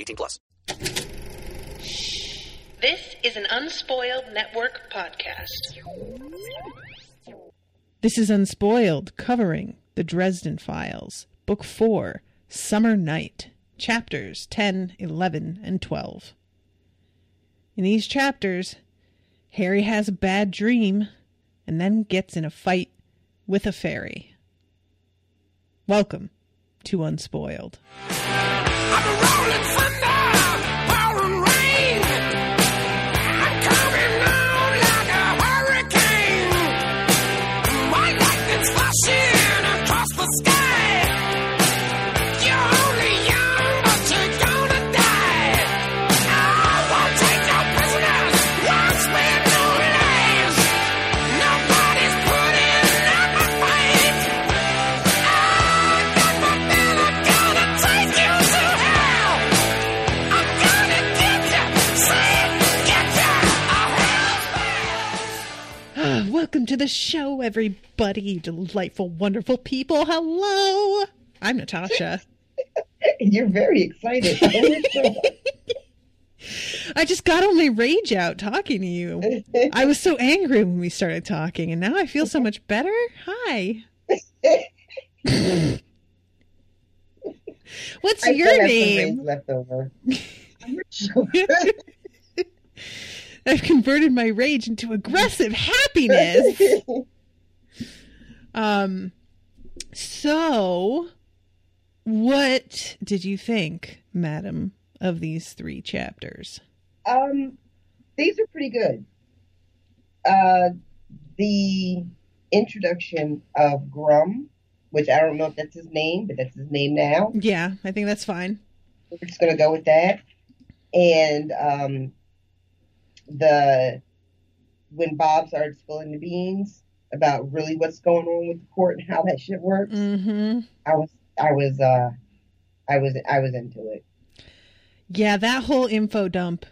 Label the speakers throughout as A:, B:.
A: 18 plus.
B: This is an Unspoiled Network podcast.
C: This is Unspoiled, covering the Dresden Files, Book 4, Summer Knight, chapters 10, 11, and 12. In these chapters, Harry has a bad dream and then gets in a fight with a fairy. Welcome to Unspoiled. Welcome to the show, everybody, you delightful, wonderful people. Hello. I'm Natasha.
D: You're very excited.
C: I just got all my rage out talking to you. I was so angry when we started talking, and now I feel so much better. Hi. What's
D: I
C: your
D: still have some
C: name?
D: left over.
C: I've converted my rage into aggressive happiness. Um, so what did you think, madam, of these three chapters?
D: um, these are pretty good. Uh, the introduction of Grum, which I don't know if that's his name, but that's his name now.
C: Yeah, I think that's fine.
D: We're just gonna go with that. And um, the when Bob started spilling the beans about really what's going on with the court and how that shit works,
C: Mm-hmm.
D: I was I was uh I was I was into it.
C: Yeah, that whole info dump.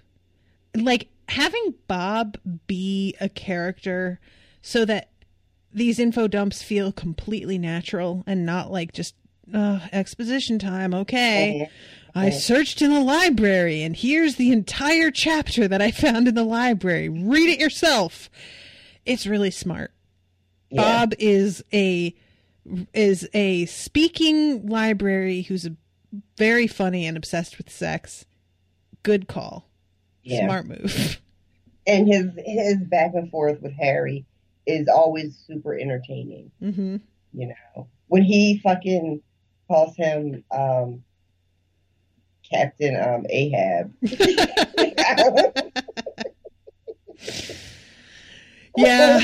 C: Like having Bob be a character so that these info dumps feel completely natural and not like just uh, exposition time. Okay. I searched in the library and here's the entire chapter that I found in the library. Read it yourself. It's really smart.
D: Yeah.
C: Bob is a is a speaking library who's a, very funny and obsessed with sex. Good call.
D: Yeah.
C: Smart move.
D: and his his back and forth with Harry is always super entertaining.
C: hmm
D: You know, when he fucking calls him um, Captain um, Ahab.
C: Yeah.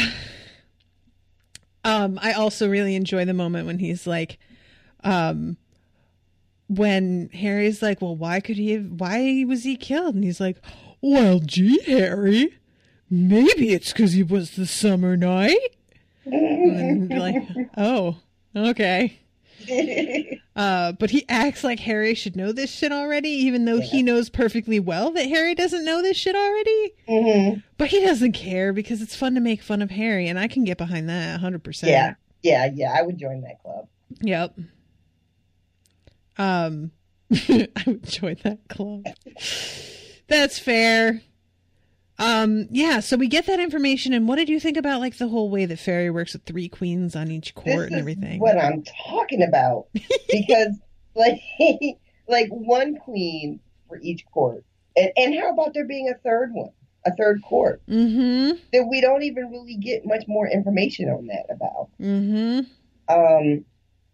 C: Um, I also really enjoy the moment when he's like, um, when Harry's like, "Well, why could he? Have, why was he killed?" And he's like, "Well, gee, Harry, maybe it's because it was the summer knight." And like, "Oh, okay." Uh, but he acts like Harry should know this shit already, even though he knows perfectly well that Harry doesn't know this shit already.
D: hmm
C: But he doesn't care because it's fun to make fun of Harry, and I can get behind that 100%.
D: Yeah, yeah, yeah. I would join that club.
C: Yep. Um, I would join that club. That's fair. Um, yeah, so we get that information, and what did you think about like the whole way that Fairy works with three queens on each court and everything?
D: what I'm talking about because like like one queen for each court, and and how about there being a third one, a third court
C: Mm-hmm.
D: that we don't even really get much more information on that about.
C: Mm-hmm.
D: Um,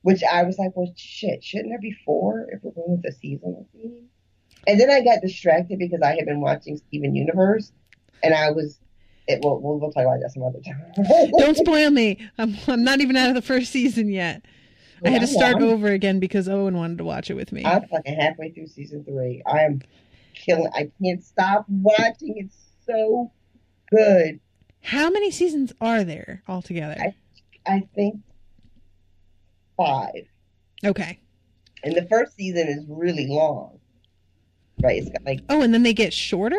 D: which I was like, well, shit, shouldn't there be four if we're going with a seasonal theme? And then I got distracted because I had been watching Steven Universe, and I was. It, well, we'll, we'll talk about that some other time.
C: Don't spoil me. I'm I'm not even out of the first season yet. I had to start
D: I'm-
C: over again because Owen wanted to watch it with me.
D: I'm fucking halfway through season three. I am killing. I can't stop watching. It's so good.
C: How many seasons are there altogether?
D: I- I think five,
C: okay.
D: and the first season is really long. Right? It's got like
C: Oh, and then they get shorter?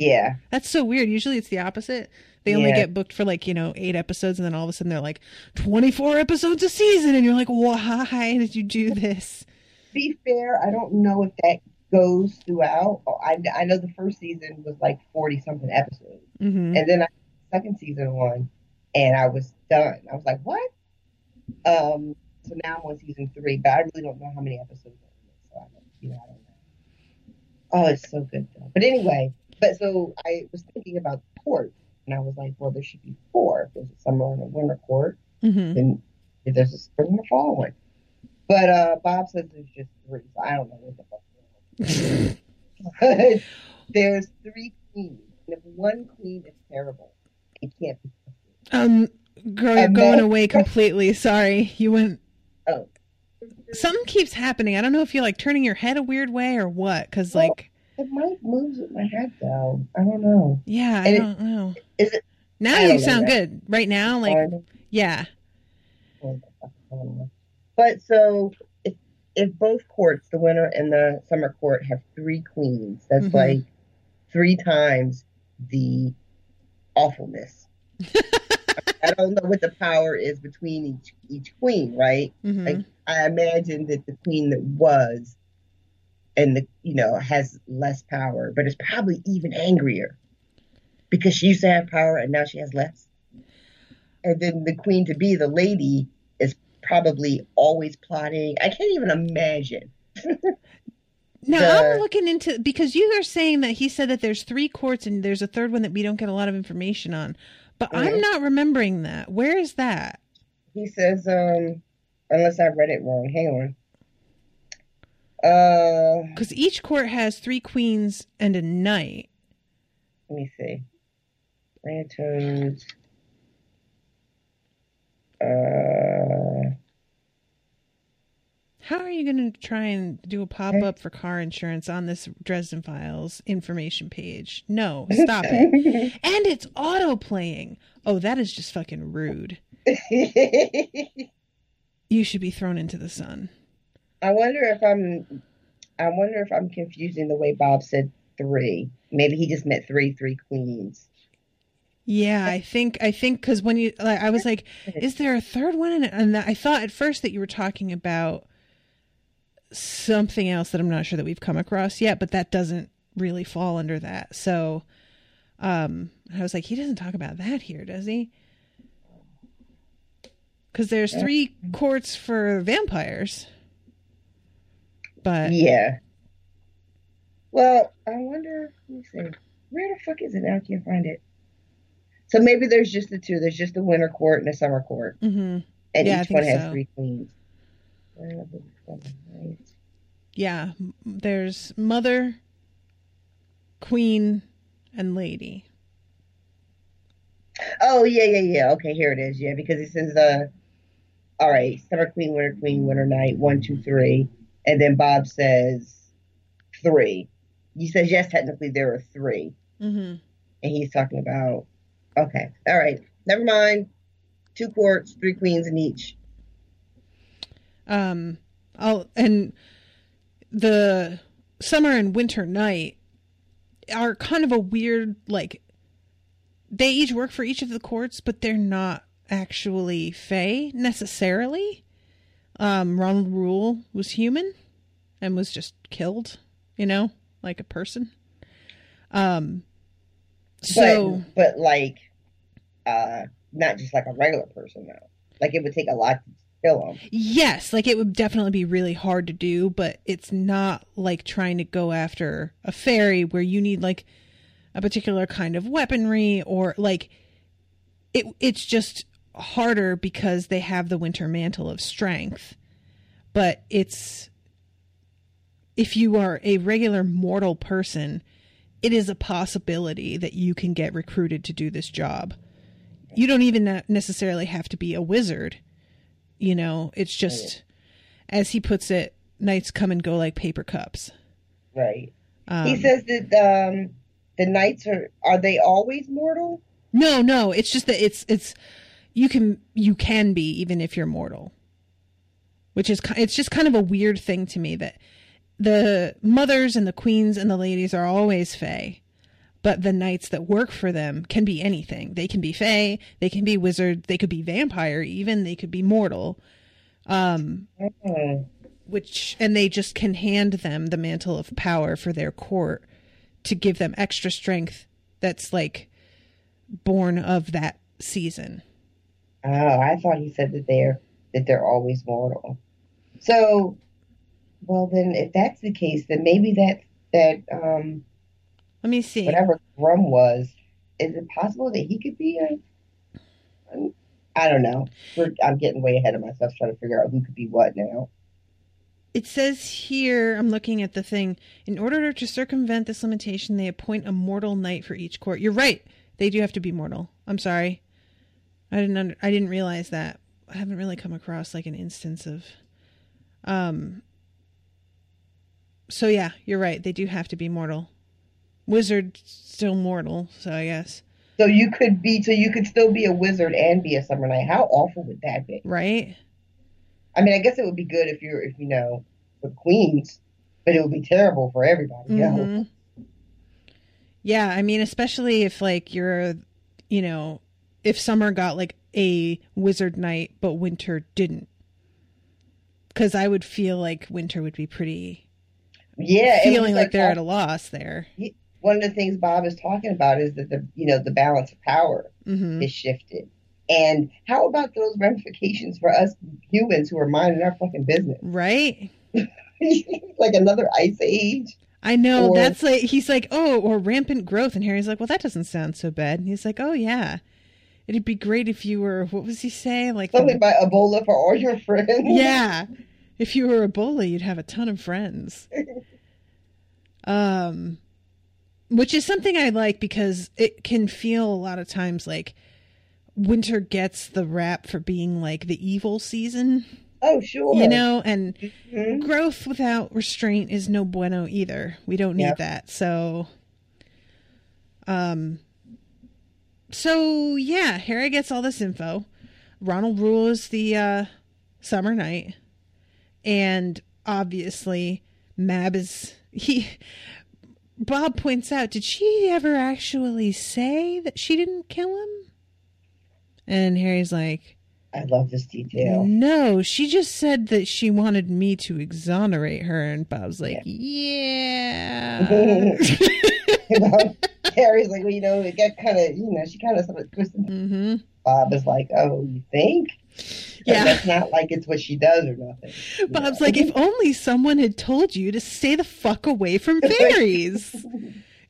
D: Yeah,
C: That's so weird. Usually it's the opposite. They only
D: Yeah.
C: get booked for like, you know, eight episodes and then all of a sudden they're like 24 episodes a season and you're like, "Why did you do this?"
D: be fair, I don't know if that goes throughout. Oh, I, I know the first season was like 40 something episodes.
C: Mhm.
D: And then I second season one and I was done. I was like, what? Um, so now I'm on season three, but I really don't know how many episodes are in it. So I don't, you know, I don't know. Oh, it's so good though. But anyway, but so I was thinking about the court and I was like, well, there should be four. If there's a summer and a winter court,
C: Mhm.
D: then if there's a spring and a fall one. But uh, Bob says there's just three, so I don't know what the fuck. There's three queens, and if one queen is terrible, it can't be.
C: Um girl, you're
D: And
C: going
D: then-
C: away completely. Sorry. You went
D: Oh,
C: Something keeps happening. I don't know if you're like turning your head a weird way or what cuz
D: Well-
C: like
D: it might move with my head though. I don't know.
C: yeah, I
D: and it-
C: don't know.
D: Is it?
C: Now you
D: know
C: sound good. Right now like yeah.
D: But so if if both courts, the winter and the summer court, have three queens, that's
C: Mhm.
D: like three times the awfulness. I don't know what the power is between each each queen, right?
C: Mhm.
D: Like I imagine that the queen that was and the you know has less power, but is probably even angrier because she used to have power and now she has less. And then the queen to be, the lady, is probably always plotting. I can't even imagine.
C: Now
D: the-
C: I'm looking into because you are saying that he said that there's three courts and there's a third one that we don't get a lot of information on. But I'm not remembering that. Where is that?
D: He says, um, unless I read it wrong. Hang on. Uh,
C: Because each court has three queens and a knight.
D: let me see. Lanterns. Uh,
C: How are you going to try and do a pop up for car insurance on this Dresden Files information page? No, stop it. and it's auto playing. Oh, that is just fucking rude. You should be thrown into the sun.
D: I wonder if I'm. I wonder if I'm confusing the way Bob said three. Maybe he just meant three, three queens.
C: Yeah, I think I think because when you, like, I was like, is there a third one? And, and I thought at first that you were talking about something else that I'm not sure that we've come across yet, but that doesn't really fall under that. So, um, I was like, he doesn't talk about that here, does he? Because there's three courts for vampires, but
D: Yeah. Well, I wonder. Let me see. Where the fuck is it now? I can't find it. So maybe there's just the two. There's just the winter court and the summer court,
C: mhm.
D: and
C: Yeah,
D: each one has
C: so.
D: three queens. Where are the fucking knights?
C: yeah, there's mother, queen, and lady.
D: Oh yeah, yeah, yeah. Okay, here it is. Yeah, because it says uh, all right, summer queen, winter queen, winter knight, one, two, three, and then Bob says three. He says yes, technically there are three,
C: Mm-hmm.
D: and he's talking about okay, all right, never mind. Two courts, three queens in each.
C: Um, I'll and the summer and winter knight are kind of a weird like they each work for each of the courts, but they're not actually Fae necessarily. Um, Ronald Reuel was human and was just killed, you know, like a person. Um, so
D: but, but like, uh, not just like a regular person though. Like it would take a lot to kill him.
C: yes, like it would definitely be really hard to do, but it's not like trying to go after a fairy where you need like a particular kind of weaponry or like it. It's just harder because they have the winter mantle of strength, but it's if you are a regular mortal person, it is a possibility that you can get recruited to do this job. You don't even necessarily have to be a wizard. You know, it's just, as he puts it, knights come and go like paper cups.
D: Right.
C: Um,
D: he says that um, the knights are are they always mortal?
C: No, no, it's just that it's it's you can you can be even if you're mortal. Which is it's just kind of a weird thing to me that the mothers and the queens and the ladies are always fae, but the knights that work for them can be anything. They can be fae, they can be wizard, they could be vampire, even they could be mortal. Um, which and they just can hand them the mantle of power for their court to give them extra strength that's like born of that season.
D: Oh, I thought he said that they're that they're always mortal. So, well then, if that's the case, then maybe that that um
C: Let me see.
D: whatever Grum was, is it possible that he could be a? an- I don't know. We're, I'm getting way ahead of myself trying to figure out who could be what now.
C: It says here, I'm looking at the thing. In order to circumvent this limitation, they appoint a mortal knight for each court. You're right. They do have to be mortal. I'm sorry. I didn't under, I didn't realize that. I haven't really come across like an instance of um So yeah, you're right. They do have to be mortal. Wizard still mortal, so I guess.
D: So you could be, so you could still be a wizard and be a summer knight. How awful would that be?
C: Right?
D: I mean, I guess it would be good if you're, if you know, for queens, but it would be terrible for everybody.
C: Mhm. Yeah, I mean, especially if like you're, you know, if summer got like a wizard knight, but winter didn't, because I would feel like winter would be pretty
D: Yeah,
C: feeling like they're at a loss there.
D: one of the things Bob is talking about is that the you know the balance of power
C: hmm
D: is shifted. And how about those ramifications for us humans who are minding our fucking business?
C: Right?
D: like another ice age.
C: I know
D: Or-
C: that's like he's like, oh, or rampant growth, and Harry's like, well, that doesn't sound so bad. And he's like, oh yeah, it'd be great if you were. What was he saying? Like, the-
D: Something about Ebola for all your friends.
C: yeah if you were ebola you'd have a ton of friends um which is something i like because it can feel a lot of times like winter gets the rap for being like the evil season
D: Oh, sure.
C: you know and
D: Mhm.
C: growth without restraint is no bueno either we don't need
D: Yep.
C: that so um so yeah harry gets all this info. Ronald Reuel's the uh summer knight. And obviously mab is he bob points out did she ever actually say that she didn't kill him? And harry's like
D: I love this detail.
C: no, she just said that she wanted me to exonerate her, and Bob's like, yeah.
D: Harry's like, well, you know, it got kind of, you know, she kind of sort of twisted.
C: hmm
D: Bob is like, oh, you think?
C: Yeah.
D: That's not like it's what she does or nothing.
C: Bob's
D: know?
C: like, if only someone had told you to stay the fuck away from fairies.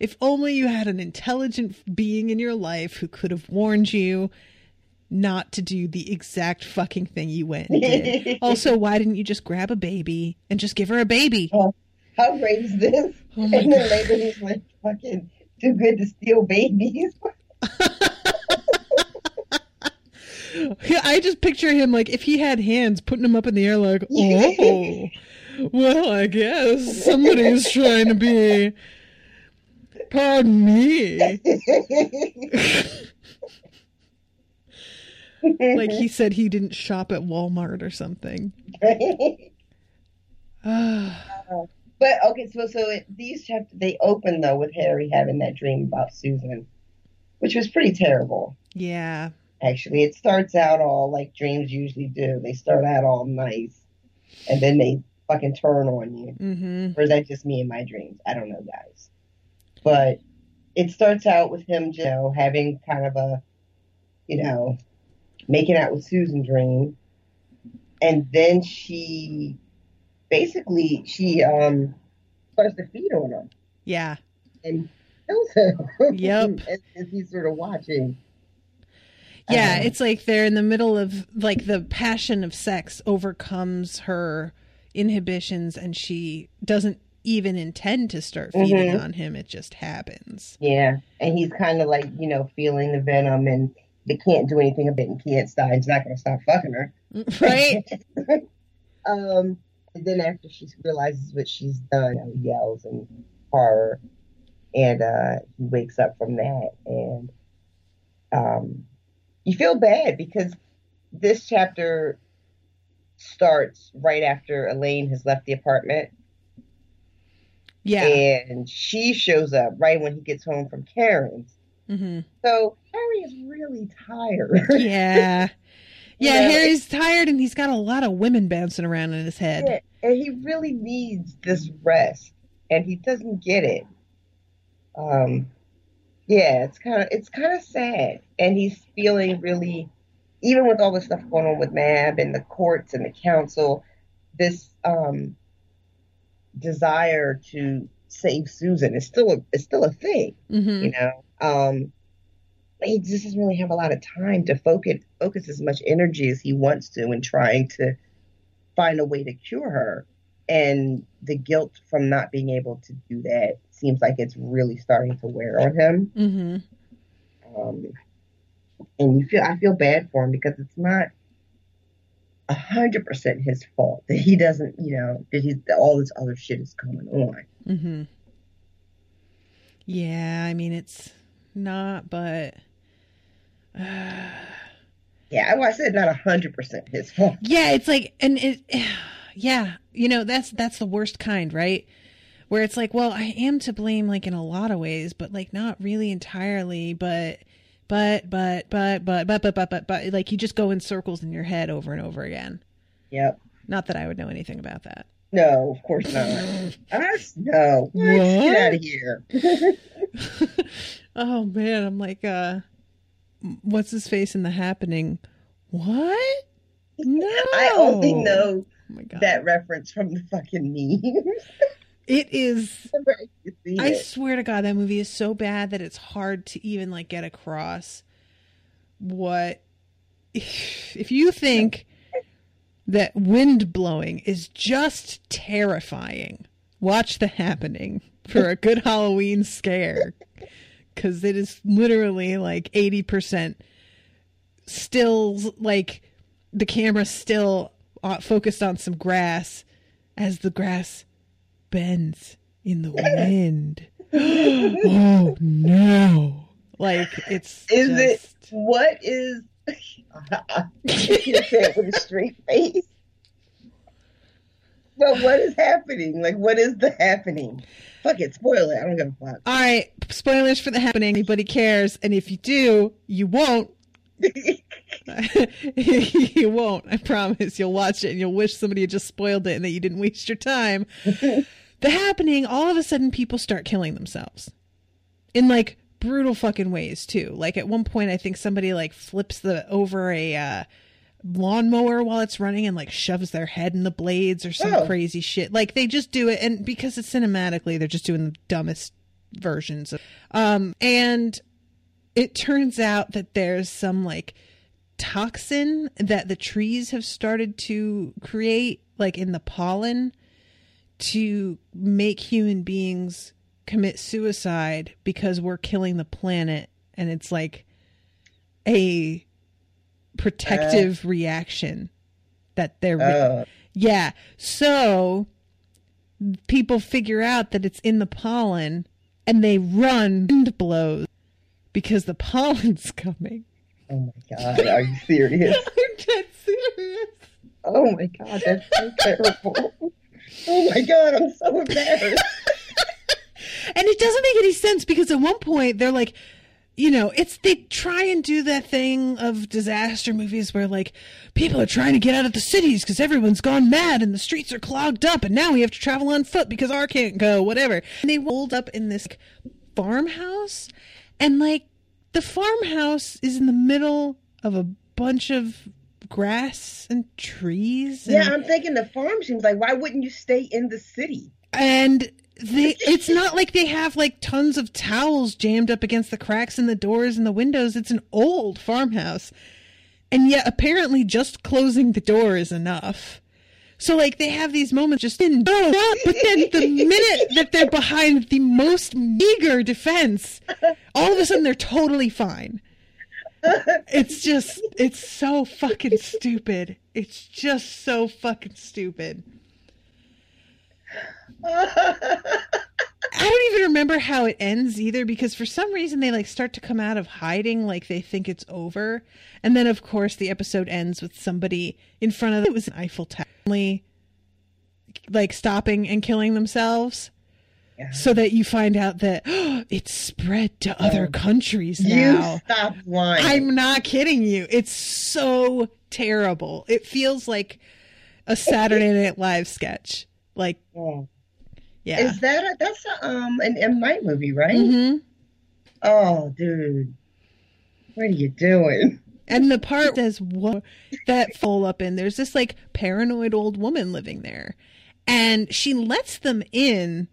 C: if only you had an intelligent being in your life who could have warned you not to do the exact fucking thing you went and did. also, why didn't you just grab a baby and just give her a baby?
D: How great is this?
C: Oh
D: and then
C: God.
D: later he's like, fucking too good to steal babies.
C: Yeah, I just picture him like if he had hands, putting them up in the air, like, oh, well, I guess somebody's trying to be. Pardon me. like he said he didn't shop at Walmart or something. Ah.
D: Uh, but okay, so so it, these chapters they open though with Harry having that dream about Susan, which was pretty terrible.
C: yeah.
D: Actually, it starts out all like dreams usually do. They start out all nice, and then they fucking turn on you.
C: Mm-hmm.
D: Or is that just me and my dreams? I don't know, guys. But it starts out with him, you know, having kind of a, you know, making out with Susan dream, and then she, basically, she um starts to feed on him
C: Yeah.
D: and kills him.
C: Yep.
D: as, as he's sort of watching.
C: Yeah,
D: Um,
C: it's like they're in the middle of like the passion of sex overcomes her inhibitions and she doesn't even intend to start feeding
D: Mhm.
C: on him. It just happens.
D: Yeah, and he's kind of like you know feeling the venom, and they can't do anything about it. And Keitstein's not going to stop fucking her.
C: Right?
D: Um, and then after she realizes what she's done, he yells in horror, and uh, he wakes up from that, and um, you feel bad because this chapter starts right after Elaine has left the apartment,
C: yeah.
D: and she shows up right when he gets home from Karrin's.
C: hmm
D: So Harry is really tired.
C: Yeah. Yeah,
D: know,
C: Harry's tired and he's got a lot of women bouncing around in his head.
D: Yeah, and he really needs this rest, and he doesn't get it. Um, yeah, it's kind of it's kind of sad, and he's feeling really, even with all the stuff going on with Mab and the courts and the council, this um desire to save Susan is still a is still a thing,
C: hmm
D: you know. Um, he just doesn't really have a lot of time to focus focus as much energy as he wants to in trying to find a way to cure her. And the guilt from not being able to do that seems like it's really starting to wear on him.
C: hmm
D: Um, and you feel I feel bad for him because it's not a hundred percent his fault that he doesn't, you know, that he that all this other shit is going on.
C: hmm Yeah, I mean it's not, but
D: Yeah, well, I said not a hundred percent his fault.
C: yeah, it's like, and it, yeah, you know, that's that's the worst kind, right? Where it's like, well, I am to blame, like in a lot of ways, but like not really entirely, but. But but but but but but but but but like you just go in circles in your head over and over again.
D: Yep.
C: Not that I would know anything about that.
D: No, of course not. Us? No. What? Get out of here.
C: oh man, I'm like, uh, what's his face in the happening? What? No,
D: I only know
C: Oh
D: that reference from the fucking memes.
C: it is.
D: I
C: I swear to God, that movie is so bad that it's hard to even like get across what. If you think that wind blowing is just terrifying, watch The Happening for a good Halloween scare. Because it is literally like 80% stills, like the camera still uh, focused on some grass as the grass bends in the wind. oh no! Like it's
D: Is it
C: just-
D: what is? you said with a straight face. But what is happening? Like, what is the happening? Fuck it, spoil it. I don't give a fuck.
C: All right, spoilers for the happening. Anybody cares? And if you do, you won't. you won't. I promise. You'll watch it and you'll wish somebody had just spoiled it and that you didn't waste your time. the happening. All of a sudden, people start killing themselves in like brutal fucking ways too. Like at one point, I think somebody like flips the over a uh, lawnmower while it's running and like shoves their head in the blades or some
D: Oh.
C: crazy shit. Like they just do it, and because it's cinematically, they're just doing the dumbest versions of. Um, and it turns out that there's some like toxin that the trees have started to create, like in the pollen, to make human beings commit suicide because we're killing the planet, and it's like a protective reaction that they're
D: Uh,
C: yeah. So people figure out that it's in the pollen and they run wind blows because the pollen's coming.
D: Oh my god, are you serious?
C: I'm dead serious.
D: Oh my god, that's so terrible. Oh my god, I'm so embarrassed.
C: And it doesn't make any sense because at one point they're like, you know, it's they try and do that thing of disaster movies where like people are trying to get out of the cities because everyone's gone mad and the streets are clogged up and now we have to travel on foot because our can't go, whatever. And they rolled up in this farmhouse and like the farmhouse is in the middle of a bunch of grass and trees. And,
D: Yeah, I'm thinking the farm seems like why wouldn't you stay in the city?
C: and they it's not like they have like tons of towels jammed up against the cracks in the doors and the windows. It's an old farmhouse. And yet apparently just closing the door is enough. So like they have these moments just in oh, but then the minute that they're behind the most meager defense all of a sudden they're totally fine. It's just it's so fucking stupid. It's just so fucking stupid remember how it ends either because for some reason they like start to come out of hiding like they think it's over. And then of course the episode ends with somebody in front of it was an Eiffel Tower like stopping and killing themselves.
D: Yeah.
C: So that you find out that it's spread to other
D: Oh,
C: countries
D: You
C: now.
D: stop lying.
C: I'm not kidding you. It's so terrible. It feels like a Saturday Night Live sketch. Like,
D: Oh.
C: Yeah.
D: Is that a, that's a, um an M Night movie, right?
C: hmm
D: Oh, dude, what are you doing?
C: And the part that's what that fall up in, there's this like paranoid old woman living there. And she lets them in,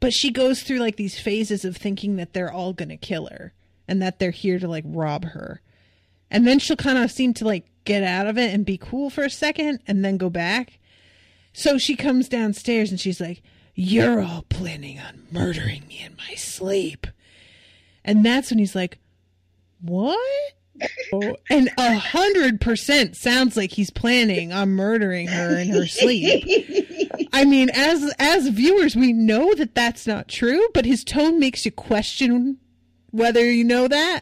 C: but she goes through like these phases of thinking that they're all gonna kill her and that they're here to like rob her. And then she'll kind of seem to like get out of it and be cool for a second and then go back. So she comes downstairs and she's like, You're all planning on murdering me in my sleep. And that's when he's like, What? Oh, and a hundred percent sounds like he's planning on murdering her in her sleep. I mean, as as viewers, we know that that's not true, but his tone makes you question whether you know that.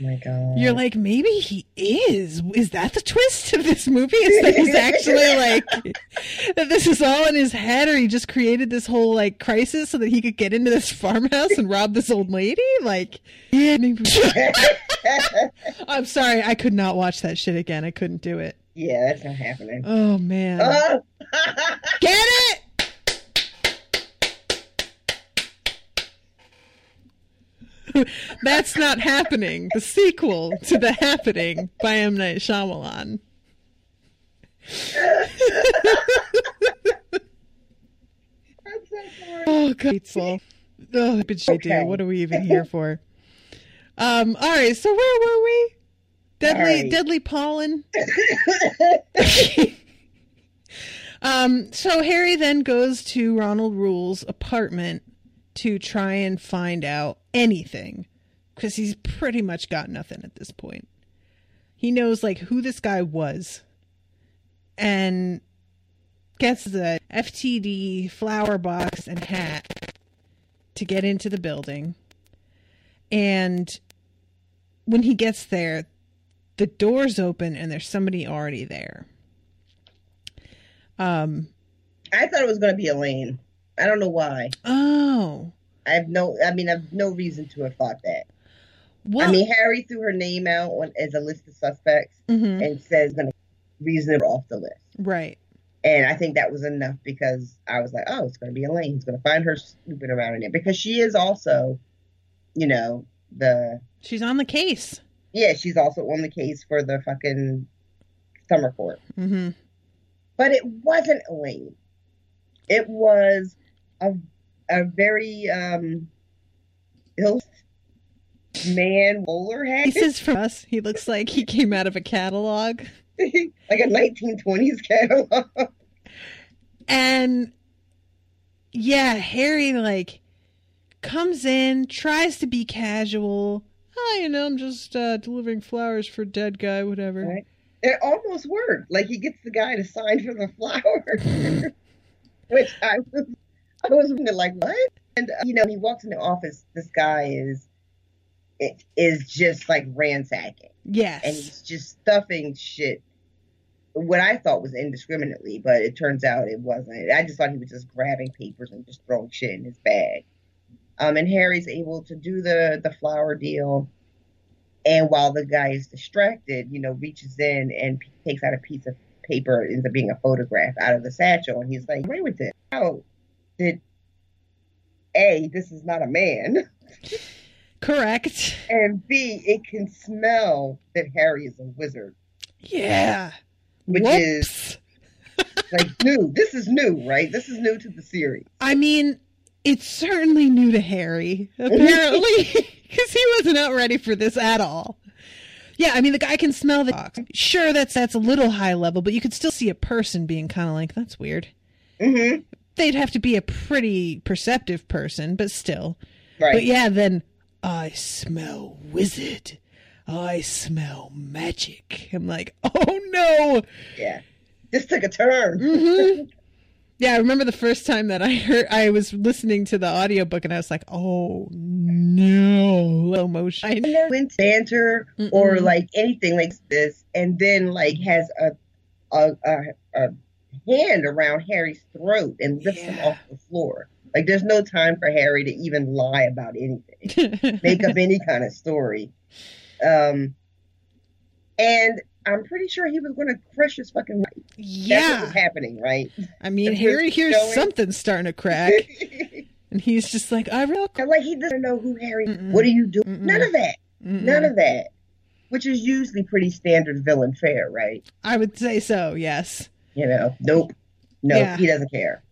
D: My God.
C: You're like, maybe he is. Is that the twist of this movie? Is that he's actually like that this is all in his head, or he just created this whole like crisis so that he could get into this farmhouse and rob this old lady? Like, yeah, maybe. I'm sorry, I could not watch that shit again. I couldn't do it.
D: yeah, that's not happening.
C: Oh man,
D: Oh.
C: get it? That's not happening. The sequel to The Happening by M Night Shyamalan.
D: I'm so sorry.
C: Oh god. Oh, what we do? What are we even here for? Um. All right. So where were we? Deadly,
D: right.
C: deadly pollen. um. So Harry then goes to Ronald Reuel's apartment to try and find out anything, because he's pretty much got nothing at this point. He knows like who this guy was, and gets the FTD flower box and hat to get into the building. And when he gets there, the doors open and there's somebody already there. Um
D: I thought it was going to be Elaine. I don't know why.
C: oh.
D: I have no. I mean, I have no reason to have thought that.
C: Well,
D: I mean, Harry threw her name out on, as a list of suspects
C: mhm,
D: and says going to reason her off the list.
C: right.
D: And I think that was enough because I was like, oh, it's going to be Elaine. He's going to find her snooping around in it because she is also, you know, the
C: She's on the case.
D: yeah, she's also on the case for the fucking summer court.
C: Mhm.
D: But it wasn't Elaine. It was a a very um ill man bowler hat,
C: He says from us, he looks like he came out of a catalog.
D: like a 1920s catalog.
C: And yeah, Harry like comes in, tries to be casual. Oh, you know, I'm just uh, delivering flowers for dead guy, whatever.
D: Right. It almost worked. Like he gets the guy to sign for the flower, which I was, I was like, what? And uh, you know, he walks in the office. This guy is it is just like ransacking.
C: Yes.
D: and he's just stuffing shit. What I thought was indiscriminately, but it turns out it wasn't. I just thought he was just grabbing papers and just throwing shit in his bag. Um, and Harry's able to do the the flower deal, and while the guy is distracted, you know, reaches in and p- takes out a piece of paper, ends up being a photograph out of the satchel, and he's like, "Away with it! How did a this is not a man,
C: Correct.
D: and b it can smell that Harry is a wizard."
C: Yeah.
D: which is like new. This is new, right? This is new to the series.
C: I mean, it's certainly new to Harry, apparently, because he wasn't out ready for this at all. Yeah, I mean, the guy can smell the box. Sure, that's that's a little high level, but you could still see a person being kind of like, "That's weird."
D: Mm-hmm.
C: They'd have to be a pretty perceptive person, but still.
D: Right.
C: But yeah, then I smell wizard. I smell magic. I'm like, oh no.
D: Yeah. This took a turn.
C: hmm Yeah, I remember the first time that I heard I was listening to the audiobook and I was like, oh no. Slow motion.
D: I when banter or
C: Mm-mm.
D: like anything like this, and then like has a a a, a hand around Harry's throat and lifts him off the floor. Like there's no time for Harry to even lie about anything. make up any kind of story. Um, and I'm pretty sure he was going to crush his fucking wife. That's what
C: yeah.
D: was happening, right?
C: I mean, Harry hears
D: going-
C: something starting to crack and he's just like, I real
D: And, like he doesn't know who Harry.
C: Mm-mm.
D: What are you doing?
C: Mm-mm.
D: None of that.
C: Mm-mm.
D: None of that. Which is usually pretty standard villain fare, right?
C: I would say so, yes.
D: You know, nope, nope.
C: Yeah.
D: He doesn't care.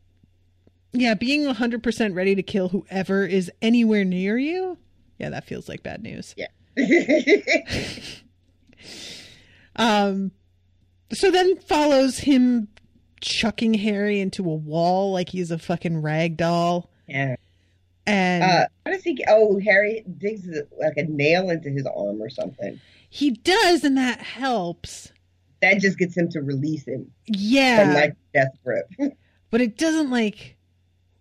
C: Yeah, being 100% ready to kill whoever is anywhere near you. Yeah, that feels like bad news. Yeah. um so then follows him chucking Harry into a wall like he's a fucking rag doll.
D: yeah.
C: And
D: Uh, how does he? get- Oh, Harry digs like a nail into his arm or something.
C: he does and that helps.
D: That just gets him to release him
C: Yeah.
D: from like death grip.
C: but it doesn't like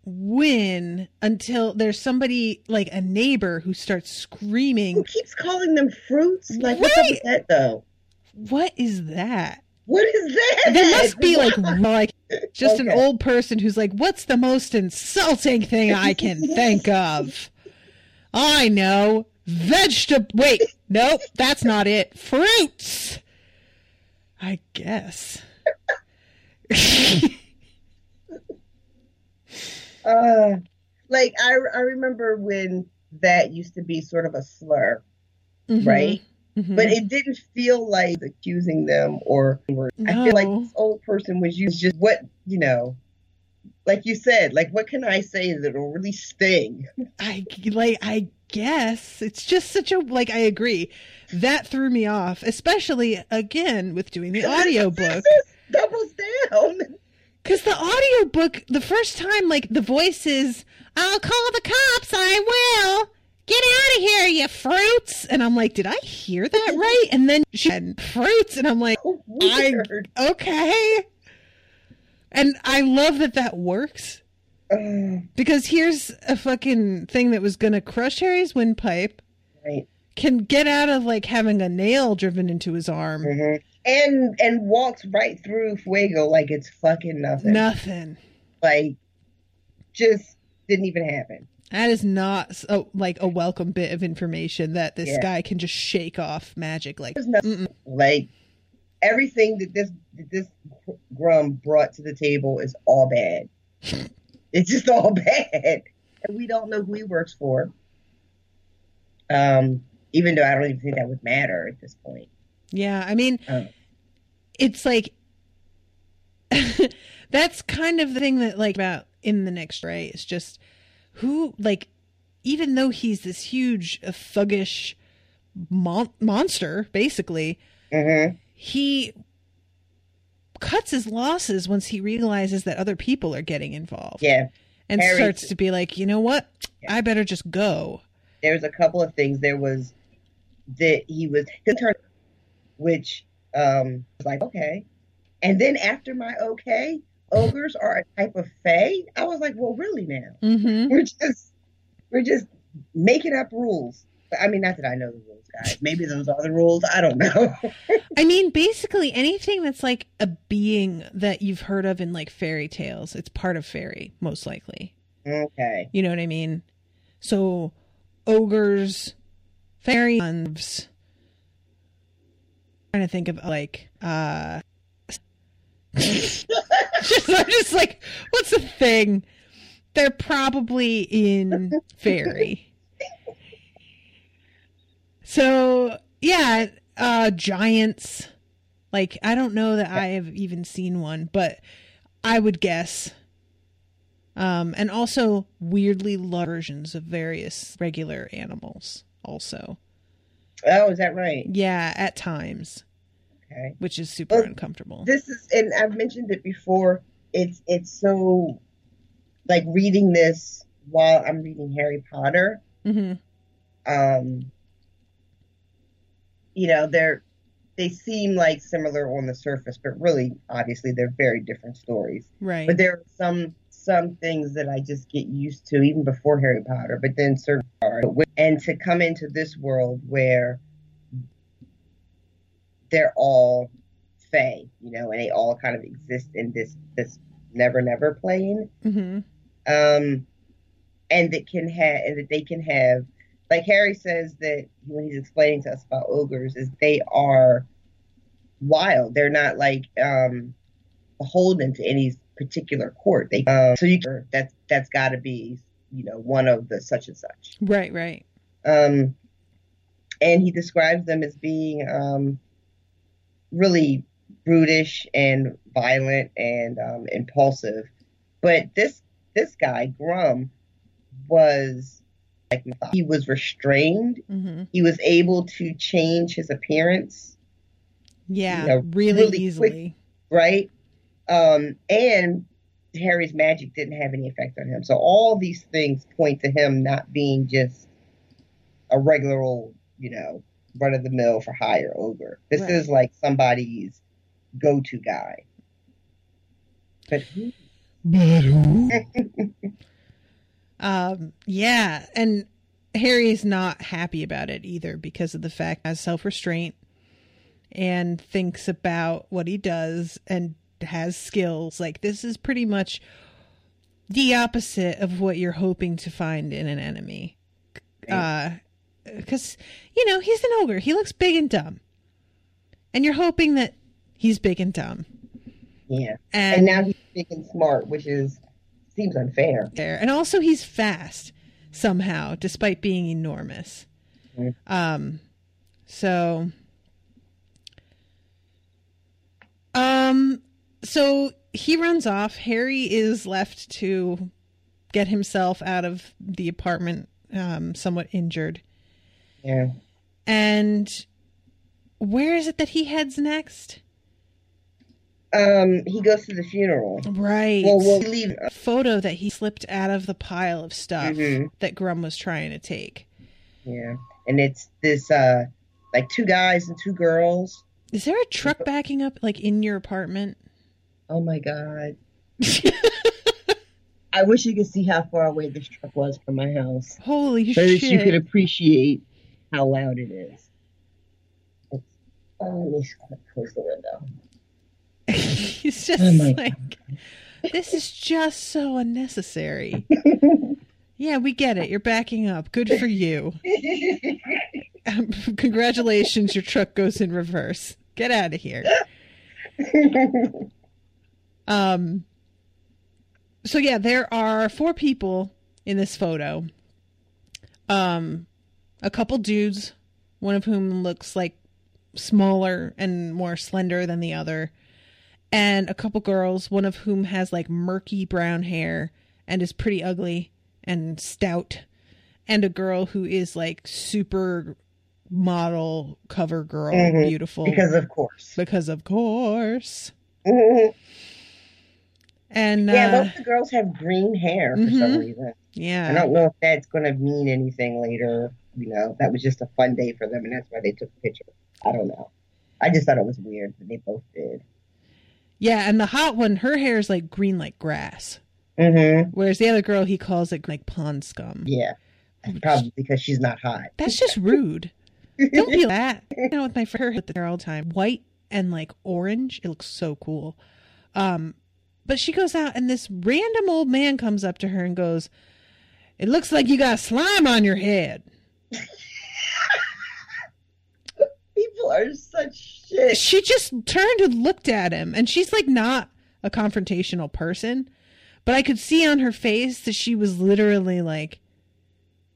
C: win until there's somebody like a neighbor who starts screaming,
D: Who keeps calling them fruits? Like what's up with that though?
C: "What is that?"
D: What is that?
C: There must be like like just an old person who's like, "What's the most insulting thing I can think of?" I know, vegetable. Wait, nope, that's not it. Fruits. I guess.
D: Uh, like I, I remember when that used to be sort of a slur,
C: Mhm,
D: right?
C: mhm.
D: But it didn't feel like accusing them or I feel like this old person was used just what you know, like you said, like what can I say that'll really sting?
C: I like I guess it's just such a like I agree. That threw me off, especially again with doing the audiobook.
D: doubles down.
C: Cuz the audiobook the first time like the voice is I'll call the cops, I will. Get out of here, you fruits. And I'm like, did I hear that right? And then she said fruits and I'm like, oh,
D: Weird.
C: okay. And I love that that works. Because here's a fucking thing that was gonna crush Harry's windpipe.
D: right.
C: can get out of like having a nail driven into his arm.
D: hmm And and walks right through Fuego like it's fucking nothing.
C: Nothing.
D: Like just didn't even happen.
C: That is not like a welcome bit of information that this
D: Yeah.
C: guy can just shake off magic. Like,
D: There's nothing like everything that this that this Grum brought to the table is all bad. it's just all bad, and we don't know who he works for. Um, even though I don't even think that would matter at this point.
C: yeah, I mean,
D: Oh.
C: it's like that's kind of the thing that like about in the next right. It's just who like even though he's this huge uh, thuggish mon- monster, basically,
D: Mm-hmm.
C: He cuts his losses once he realizes that other people are getting involved.
D: Yeah,
C: and
D: Harry-
C: starts to be like, you know what? I better just go.
D: there's a couple of things. There was that he was concerned, which um was like okay, and then after my okay, ogres are a type of fae. I was like, well, really now?
C: Mm-hmm.
D: We're just we're just making up rules. I mean, not that I know the rules, guys. Maybe those are the rules. I don't know.
C: I mean, basically anything that's like a being that you've heard of in like fairy tales, it's part of fairy, most likely.
D: okay.
C: You know what I mean? So ogres, fairy elves. Trying to think of like uh just, I'm just like, what's the thing? They're probably in fairy. So yeah, uh giants. Like I don't know that I have even seen one, but I would guess. Um, and also weirdly versions of various regular animals. Also,
D: Oh, is that right?
C: yeah, at times,
D: Okay.
C: which is super
D: Well,
C: uncomfortable.
D: This is, and I've mentioned it before. It's it's so like reading this while I'm reading Harry Potter.
C: hmm
D: Um, you know, they're they seem like similar on the surface, but really, obviously, they're very different stories.
C: Right.
D: But there are some some things that I just get used to even before Harry Potter, but then certain are and to come into this world where they're all Fae, you know, and they all kind of exist in this this never never plane.
C: hmm
D: Um and that can have and that they can have like Harry says that when he's explaining to us about ogres is they are wild. They're not like um beholden to any particular court. They um, so you that's that's got to be you know one of the such and such.
C: Right. Right.
D: Um, and he describes them as being um, really brutish and violent and um, impulsive. But this this guy Grum was like he was restrained.
C: hmm
D: He was able to change his appearance,
C: Yeah.
D: You know,
C: really,
D: really
C: easily.
D: right? Um, and Harry's magic didn't have any effect on him. So all these things point to him not being just a regular old, you know, run of the mill for hire ogre. This
C: Right.
D: is like somebody's go to guy. But who?
C: But who? um. Yeah, and Harry's not happy about it either because of the fact he has self restraint and thinks about what he does and has skills. Like this is pretty much the opposite of what you're hoping to find in an enemy. Uh, because you know he's an ogre. He looks big and dumb, and you're hoping that he's big and dumb.
D: Yeah.
C: And,
D: And now he's big and smart, which is seems unfair.
C: And also he's fast somehow, despite being enormous.
D: Mhm.
C: Um so um so he runs off. Harry is left to get himself out of the apartment um somewhat injured.
D: Yeah.
C: And where is it that he heads next?
D: Um, he goes to the funeral.
C: Right.
D: Well, we'll leave.
C: A photo that he slipped out of the pile of stuff
D: Mhm.
C: that Grum was trying to take.
D: Yeah, and it's this uh, like two guys and two girls.
C: Is there a truck backing up like in your apartment?
D: Oh my god. I wish you could see how far away this truck was from my house.
C: Holy
D: So that
C: shit.
D: you could appreciate how loud it is. It's, oh, let me close the window.
C: He's just
D: Oh
C: like this is just so unnecessary. yeah, we get it. You're backing up. Good for you. Um, congratulations, your truck goes in reverse. Get out of here. Um so yeah, there are four people in this photo. Um a couple dudes, one of whom looks like smaller and more slender than the other, and a couple girls, one of whom has like murky brown hair and is pretty ugly and stout, and a girl who is like super model cover girl,
D: Mhm.
C: beautiful
D: because of course.
C: because of course.
D: Mhm.
C: And
D: yeah,
C: uh,
D: of the girls have green hair for some
C: Mhm.
D: reason.
C: Yeah, I
D: don't know if that's going to mean anything later. You know, that was just a fun day for them, and that's why they took a picture. I don't know. I just thought it was weird that they both did.
C: Yeah, and the hot one, her hair is like green like grass,
D: Mm-hmm.
C: whereas the other girl he calls it like pond scum.
D: Yeah. Probably because she's not hot.
C: That's just rude. Don't be that. You know, with my friend at the there all the time, white and like orange. It looks so cool. Um, but she goes out and this random old man comes up to her and goes, "It looks like you got slime on your head."
D: Are such shit.
C: She just turned and looked at him, and she's like not a confrontational person, but I could see on her face that she was literally like,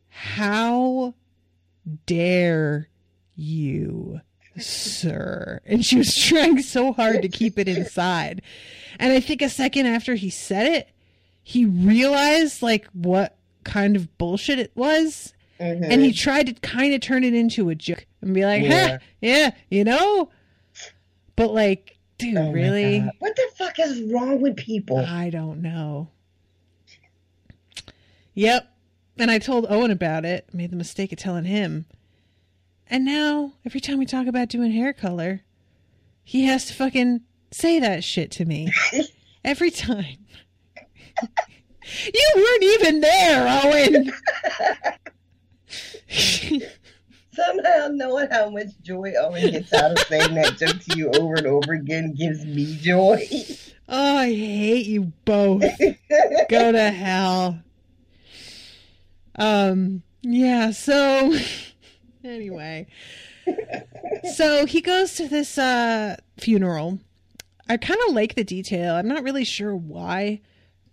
C: "How dare you, sir?" And she was trying so hard to keep it inside. And I think a second after he said it, he realized like what kind of bullshit it was.
D: Mhm.
C: And he tried to kind of turn it into a joke and be like,
D: Yeah.
C: yeah, you know? But like, dude,
D: Oh
C: really?
D: What the fuck is wrong with people?
C: I don't know. Yep. And I told Owen about it, made the mistake of telling him. And now, every time we talk about doing hair color, he has to fucking say that shit to me. every time. you weren't even there, Owen.
D: Somehow knowing how much joy Owen gets out of saying that joke to you over and over again gives me joy.
C: oh, I hate you both. Go to hell. Um, yeah, so anyway. So he goes to this uh funeral. I kind of like the detail. I'm not really sure why,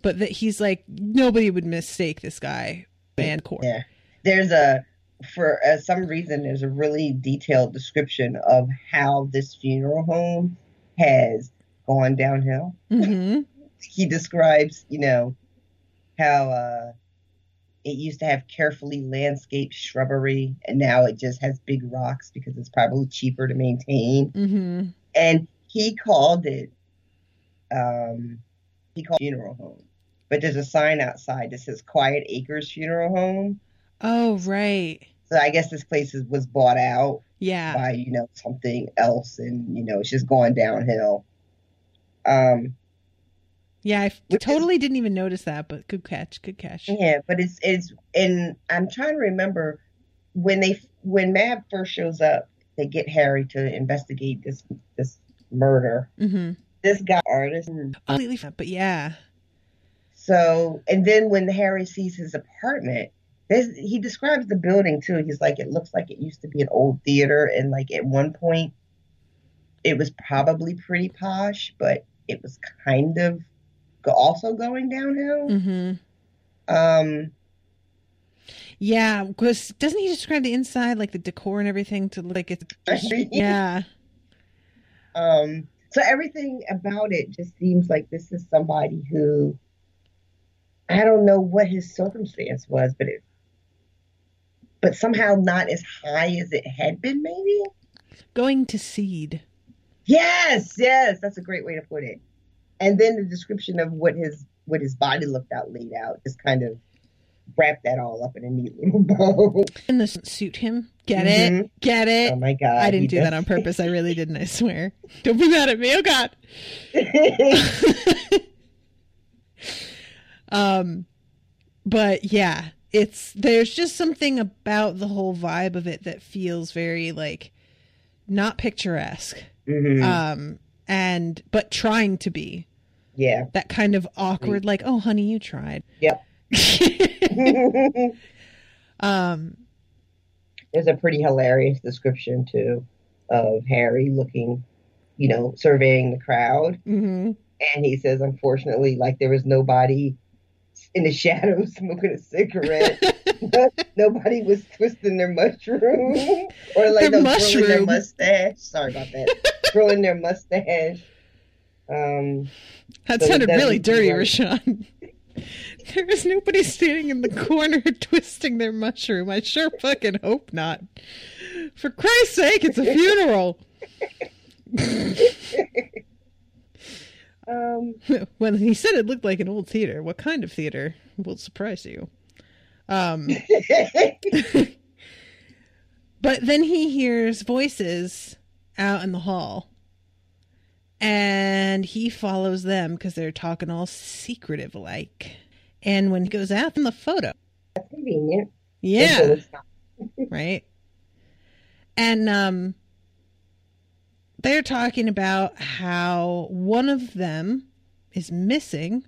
C: but that he's like nobody would mistake this guy band core.
D: Yeah. There's a for uh, some reason there's a really detailed description of how this funeral home has gone downhill.
C: hmm
D: He describes, you know, how uh it used to have carefully landscaped shrubbery and now it just has big rocks because it's probably cheaper to maintain.
C: hmm
D: and he called it um he called it funeral home but there's a sign outside that says quiet acres funeral home
C: Oh, right.
D: so i guess this place is, was bought out
C: Yeah.
D: by you know something else and you know it's just going downhill um
C: Yeah, I f-
D: Which is-
C: totally didn't even notice that, but good catch. Good catch.
D: yeah but it's it's and i'm trying to remember when they when mab first shows up they get harry to investigate this this murder
C: hmm
D: this guy artist
C: Completely, but yeah.
D: So, and then when Harry sees his apartment, there's, he describes the building too. He's like, it looks like it used to be an old theater, and like at one point, it was probably pretty posh, but it was kind of also going downhill.
C: hmm
D: Um,
C: Yeah, because doesn't he describe the inside, like the decor and everything, to like it's yeah,
D: um, so everything about it just seems like this is somebody who I don't know what his circumstance was, but it, but somehow not as high as it had been, maybe.
C: going to seed.
D: Yes, yes, that's a great way to put it. And then the description of what his what his body looked out laid out just kind of wrapped that all up in a neat little bow.
C: And this suit him. Get
D: Mhm.
C: it? Get it?
D: oh my god!
C: I didn't do that on purpose. I really didn't. I swear. Don't be mad at me. Oh God. Um, but yeah, it's there's just something about the whole vibe of it that feels very like not picturesque.
D: Mhm.
C: Um, and but trying to be
D: yeah.
C: that kind of awkward, like, oh, honey, you tried.
D: Yep.
C: um,
D: There's a pretty hilarious description too of Harry looking, you know, surveying the crowd,
C: mhm.
D: and he says, unfortunately, like there was nobody in the shadows smoking a cigarette. Nobody was twisting their mushroom or like
C: Their
D: no, twirling their mustache. Sorry about that. twirling their mustache. Um,
C: That
D: So
C: sounded really dirty,
D: work.
C: Rashawn. There was nobody standing in the corner twisting their mushroom. I sure fucking hope not. For Christ's sake, it's a funeral.
D: Um,
C: when he said it looked like an old theater, what kind of theater will surprise you? Um, but then he hears voices out in the hall. And he follows them because they're talking all secretive like. And when he goes out in the photo,
D: that's convenient.
C: Yeah.
D: until it's not.
C: right? And um they're talking about how one of them is missing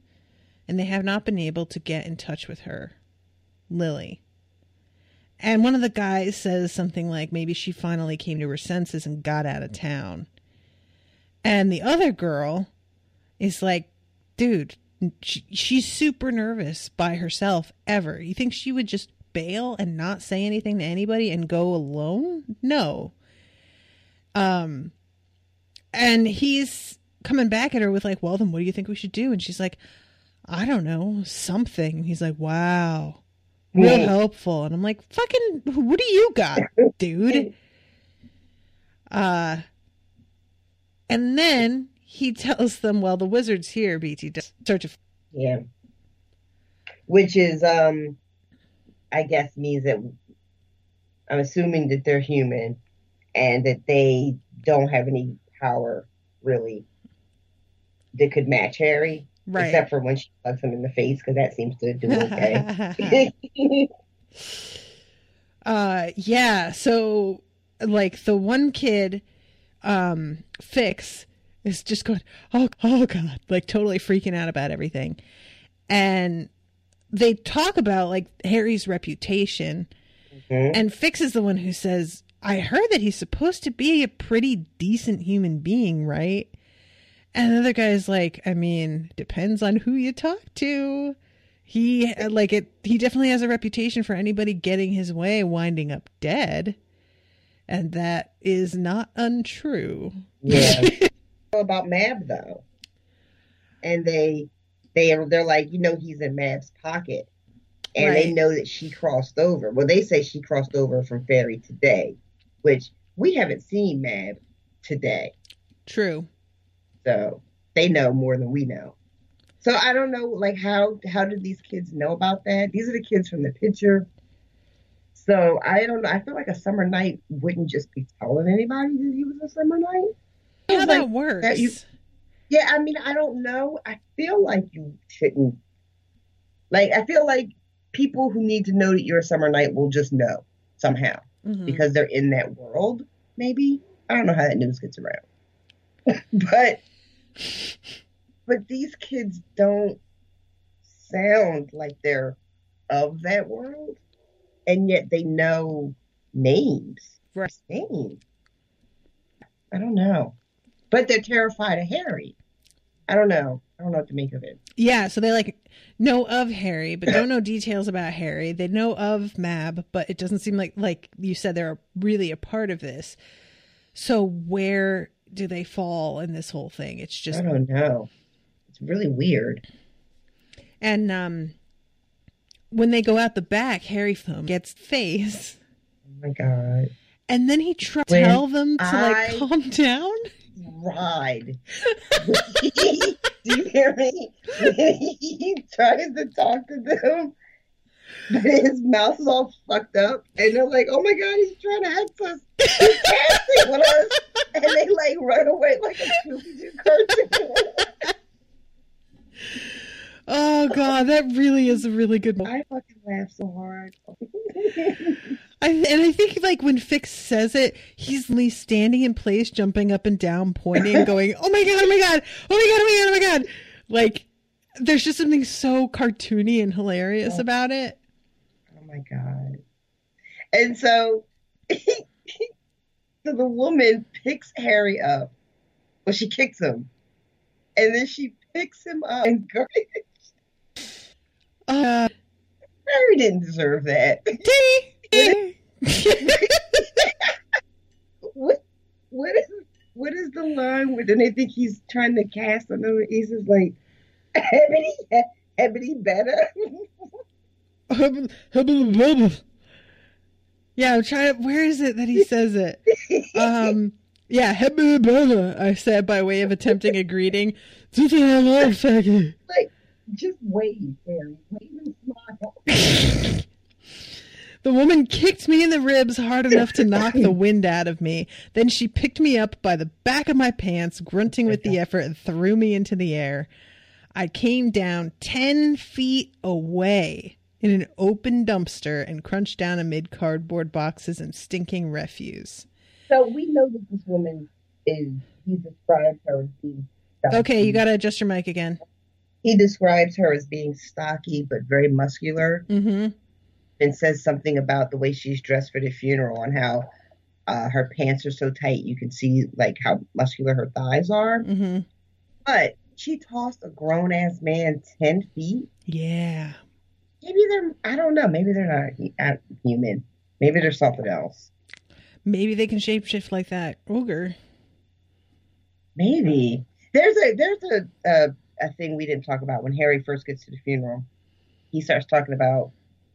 C: and they have not been able to get in touch with her, Lily. And one of the guys says something like maybe she finally came to her senses and got out of town. And the other girl is like, dude, she, she's super nervous by herself ever. You think she would just bail and not say anything to anybody and go alone? No. Um and he's coming back at her with like, "Well, then what do you think we should do?" And she's like, "I don't know, something." And he's like, "Wow." Real
D: Yeah.
C: helpful. And I'm like, "Fucking what do you got, dude?" Uh and then he tells them, "Well, the wizard's here, BT. Search of
D: Yeah. Which is, um, I guess, means that I'm assuming that they're human and that they don't have any power really that could match Harry,
C: right."
D: except for when she plugs him in the face because that seems to do okay.
C: uh yeah so like the one kid um fix is just going oh oh god like totally freaking out about everything and they talk about like harry's reputation
D: Mhm.
C: and fix is the one who says i heard that he's supposed to be a pretty decent human being right? And the other guy's like i mean depends on who you talk to. He uh, like it he definitely has a reputation for anybody getting his way winding up dead. And that is not untrue.
D: Yeah. about Mab though, and they they are they're like you know he's in Mab's pocket, and they know that she crossed over. Well, they say she crossed over from Fairy today, which we haven't seen Mab today,
C: true
D: so they know more than we know. So I don't know, like how how did these kids know about that? These are the kids from the picture. So I don't know. I feel like a Summer Knight wouldn't just be telling anybody that he was a Summer Knight.
C: how
D: Like,
C: that works
D: that you- Yeah, I mean, I don't know. I feel like you shouldn't. Like, I feel like people who need to know that you're a Summer Knight will just know somehow
C: Mhm.
D: because they're in that world. Maybe I don't know how that news gets around, but but these kids don't sound like they're of that world, and yet they know names.
C: Right.
D: Names. I don't know, but they're terrified of Harry. I don't know. I don't know what to make of it.
C: Yeah, so they like know of Harry, but don't know details about Harry. They know of Mab, but it doesn't seem like like you said they're really a part of this. So where do they fall in this whole thing? It's just
D: I don't know. It's really weird.
C: and um when they go out the back, Harry film gets face,
D: Oh my god.
C: and then he tries to tell them to
D: I-
C: like calm down.
D: Ride. Do you hear me? he tries to talk to them, but his mouth is all fucked up, and they're like, "Oh my god, he's trying to hex us! He's dancing with us!" And they like run away like a Scooby Doo cartoon.
C: Oh god, that really is a really good. one.
D: I fucking laugh so hard.
C: I, and I think like when Fix says it, he's least standing in place, jumping up and down, pointing, going, "Oh my god! Oh my god! Oh my god! Oh my god! Oh my god!" Like there's just something so cartoony and hilarious about it.
D: Oh my god. And so so the woman picks Harry up. Well, she kicks him. And then she picks him up and goes,
C: Uh,
D: Harry didn't deserve that.
C: dee!
D: what what is what is the line where then they think he's trying to cast another he's just like Ebony Ebony better?
C: yeah, I'm trying to. Where is it that he says it? Um, yeah, I said by way of attempting a greeting.
D: like just wave, Harry. Wave and smile.
C: The woman kicked me in the ribs hard enough to knock the wind out of me. Then she picked me up by the back of my pants, grunting with the effort, and threw me into the air. I came down 10 feet away in an open dumpster and crunched down amid cardboard boxes and stinking refuse.
D: So we know that this woman is. He describes her as being. Stocky.
C: Okay, you got to adjust your mic again.
D: He describes her as being stocky but very muscular,
C: Mm-hmm.
D: And says something about the way she's dressed for the funeral and how uh, her pants are so tight you can see like how muscular her thighs are.
C: Mm-hmm.
D: But she tossed a grown ass man ten feet.
C: Yeah.
D: Maybe they're. I don't know. Maybe they're not uh, human. Maybe they're something else.
C: Maybe they can shapeshift like that ogre.
D: Maybe there's a there's a, a a thing we didn't talk about when Harry first gets to the funeral. He starts talking about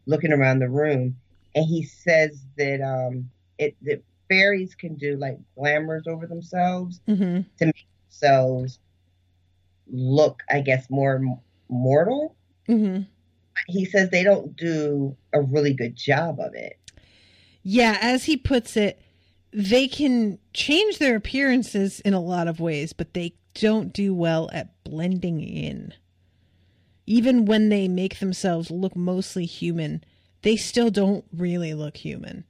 D: looking around the room, and he says that um it that fairies can do like glamours over themselves
C: Mm-hmm.
D: to make themselves look, I guess, more mortal.
C: Mm-hmm.
D: He says they don't do a really good job of it.
C: Yeah, as he puts it, they can change their appearances in a lot of ways, but they don't do well at blending in. Even when they make themselves look mostly human, they still don't really look human.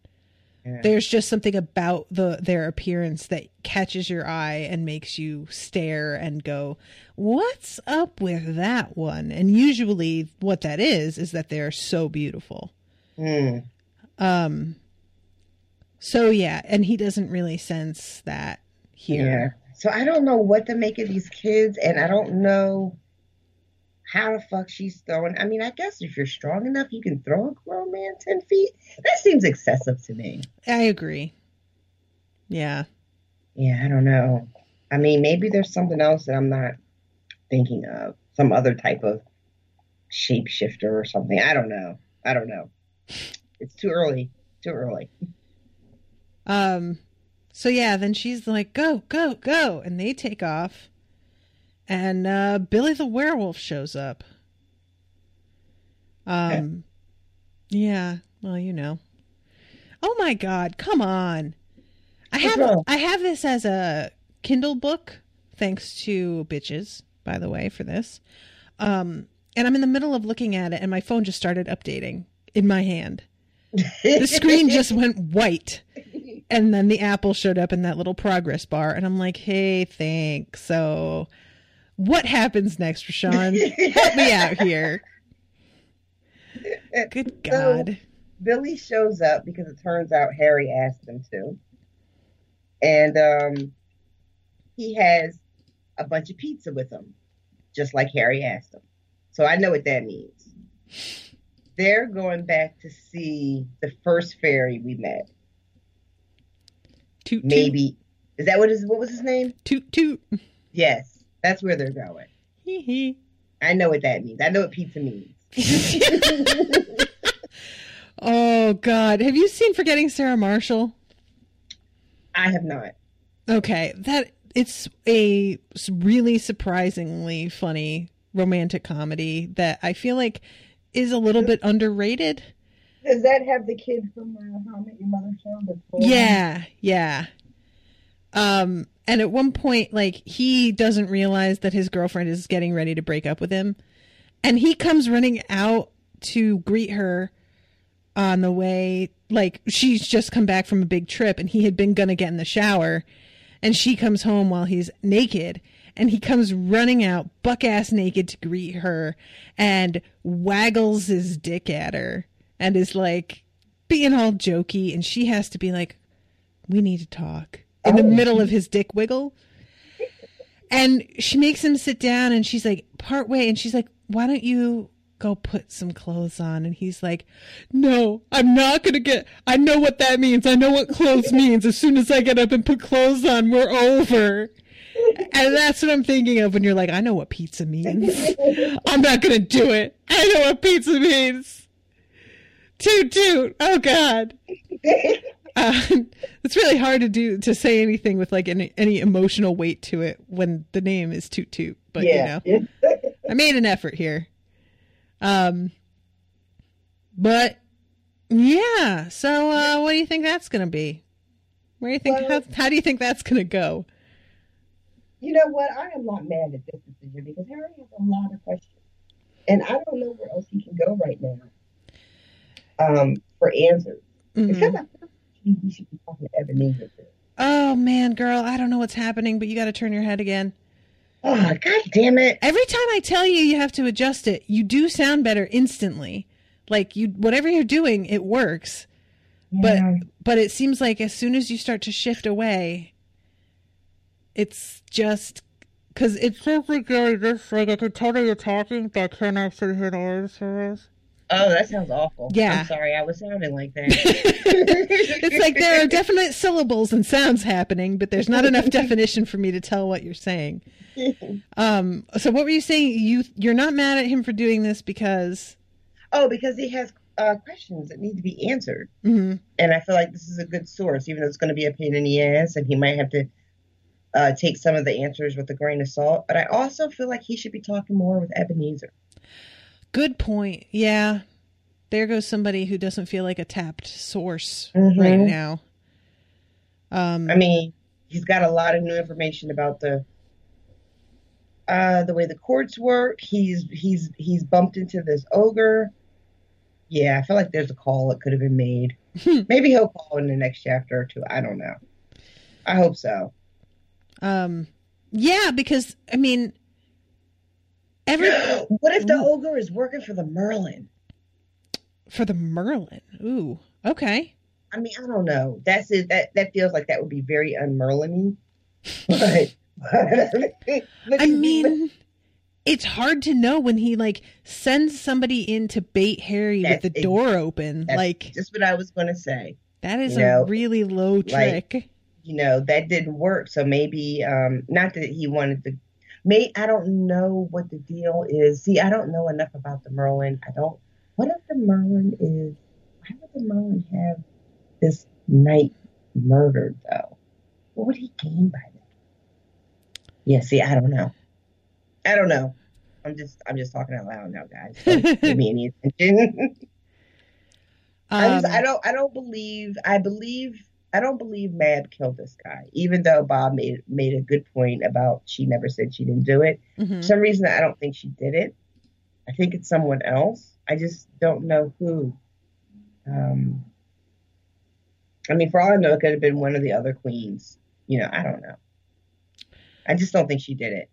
D: Yeah.
C: There's just something about the their appearance that catches your eye and makes you stare and go, "What's up with that one?" And usually what that is is that they're so beautiful.
D: Hmm.
C: Um so yeah, and he doesn't really sense that
D: Yeah.
C: here.
D: So I don't know what to make of these kids, and I don't know how the fuck she's throwing. I mean, I guess if you're strong enough, you can throw a grown man ten feet. That seems excessive to me.
C: I agree. Yeah.
D: Yeah, I don't know. I mean, maybe there's something else that I'm not thinking of. Some other type of shapeshifter or something. I don't know. I don't know. It's too early. Too early.
C: Um so yeah, then she's like, "Go, go, go." And they take off. And uh Billy the werewolf shows up. Um yeah, well, you know. Oh my god, come on. I
D: What's
C: have
D: wrong?
C: I have this as a Kindle book thanks to bitches, by the way, for this. Um and I'm in the middle of looking at it and my phone just started updating in my hand. The screen just went white. And then the apple showed up in that little progress bar and I'm like, "Hey, thanks." So what happens next, Rashawn? Help me out here. Good
D: So-
C: God.
D: Billy shows up because it turns out Harry asked him to. And um, he has a bunch of pizza with him, just like Harry asked him. So I know what that means. They're going back to see the first fairy we met.
C: Toot, toot,
D: Maybe is that what is what was his name?
C: toot toot.
D: Yes, that's where they're going.
C: Hee hee.
D: I know what that means. I know what pizza means.
C: oh God. Have you seen Forgetting Sarah Marshall?
D: I have not.
C: Okay, that it's a really surprisingly funny romantic comedy that I feel like is a little bit underrated.
D: Does that have the kid from uh, How I Met Your Mother show? The
C: Yeah, yeah. Um, and at one point, like he doesn't realize that his girlfriend is getting ready to break up with him, and he comes running out to greet her on the way. Like she's just come back from a big trip, and he had been gonna get in the shower, and she comes home while he's naked. And he comes running out, buck ass naked, to greet her and waggles his dick at her and is like being all jokey. And she has to be like, we need to talk in the
D: Oh.
C: middle of his dick wiggle. And she makes him sit down and she's like, part way. And she's like, why don't you go put some clothes on? And he's like, no, I'm not going to get, I know what that means. I know what clothes means. As soon as I get up and put clothes on, we're over. And that's what I'm thinking of when you're like, I know what pizza means. I'm not going to do it. I know what pizza means. Toot toot. Oh God. Uh, it's really hard to do to say anything with like any, any emotional weight to it when the name is Toot Toot. But
D: yeah.
C: you know, I made an effort here. Um, but yeah. So, uh, what do you think that's gonna be? Where do you think?
D: Well-
C: how, how do you think that's gonna go?
D: You know what? I am not mad at this decision because Harry has a lot of questions. And I don't know where else he can go right now. um, for answers.
C: Mhm.
D: Except I he he should be talking to Ebenezer.
C: Oh man, girl, I don't know what's happening, but you got to turn your head again.
D: Oh, god damn it.
C: Every time I tell you you have to adjust it, you do sound better instantly. Like you whatever you're doing, it works. But
D: Yeah.
C: but it seems like as soon as you start to shift away, it's just cuz it sounds like just like I can tell that you're talking, but I can't actually hear the words.
D: Oh, that sounds awful.
C: Yeah.
D: I'm sorry, I was sounding like that.
C: It's like there are definite syllables and sounds happening, but there's not enough definition for me to tell what you're saying. Um so what were you saying? You you're not mad at him for doing this because
D: oh, because he has uh, questions that need to be answered.
C: Mhm.
D: And I feel like this is a good source, even though it's going to be a pain in the ass and he might have to uh, take some of the answers with a grain of salt. But I also feel like he should be talking more with Ebenezer.
C: Good point. Yeah. There goes somebody who doesn't feel like a tapped source
D: Mhm.
C: right now. Um
D: I mean, he's got a lot of new information about the uh, the way the courts work. He's he's he's bumped into this ogre. Yeah, I feel like there's a call that could have been made. Maybe he'll call in the next chapter or two. I don't know. I hope so.
C: um yeah, because I mean every
D: what if the ogre is working for the Merlin?
C: For the Merlin. Ooh. Okay.
D: I mean, I don't know. That's it. That that feels like that would be very unmerlin But, but
C: I mean it's hard to know when he like sends somebody in to bait Harry with the
D: ex-
C: door open.
D: that's
C: Like
D: just what I was going to say.
C: that is
D: you know,
C: a really low
D: like-
C: trick.
D: you know that didn't work so maybe um not that he wanted to may i don't know what the deal is see i don't know enough about the merlin i don't what if the merlin is why would the merlin have this knight murdered though what would he gain by that yeah see i don't know i don't know i'm just i'm just talking out loud now guys don't give me any attention I, just,
C: Um,
D: I don't I don't believe I believe I don't believe Mab killed this guy, even though Bob made made a good point about she never said she didn't do it.
C: mhm.
D: For some reason I don't think she did it. I think it's someone else. I just don't know who. Um I mean for all I know it could have been one of the other queens. You know, I don't know. I just don't think she did it.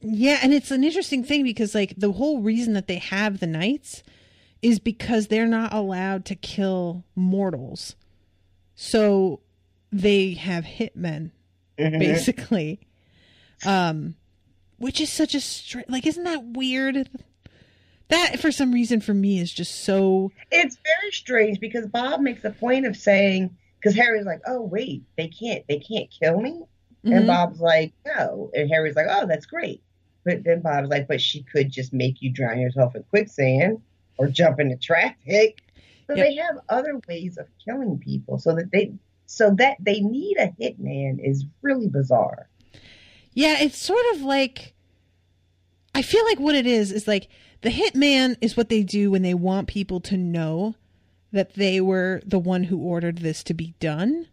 C: Yeah, and it's an interesting thing because like the whole reason that they have the knights is because they're not allowed to kill mortals. So they have hitmen
D: Mhm.
C: basically. Um which is such a str- like isn't that weird? That for some reason for me is just so
D: It's very strange because Bob makes a point of saying because Harry's like, "Oh wait, they can't, they can't kill me,"
C: Mhm.
D: and Bob's like, "No," and Harry's like, "Oh, that's great," but then Bob's like, "But she could just make you drown yourself in quicksand or jump into traffic." So
C: Yep.
D: they have other ways of killing people, so that they, so that they need a hitman is really bizarre.
C: Yeah, it's sort of like I feel like what it is is like the hitman is what they do when they want people to know that they were the one who ordered this to be done.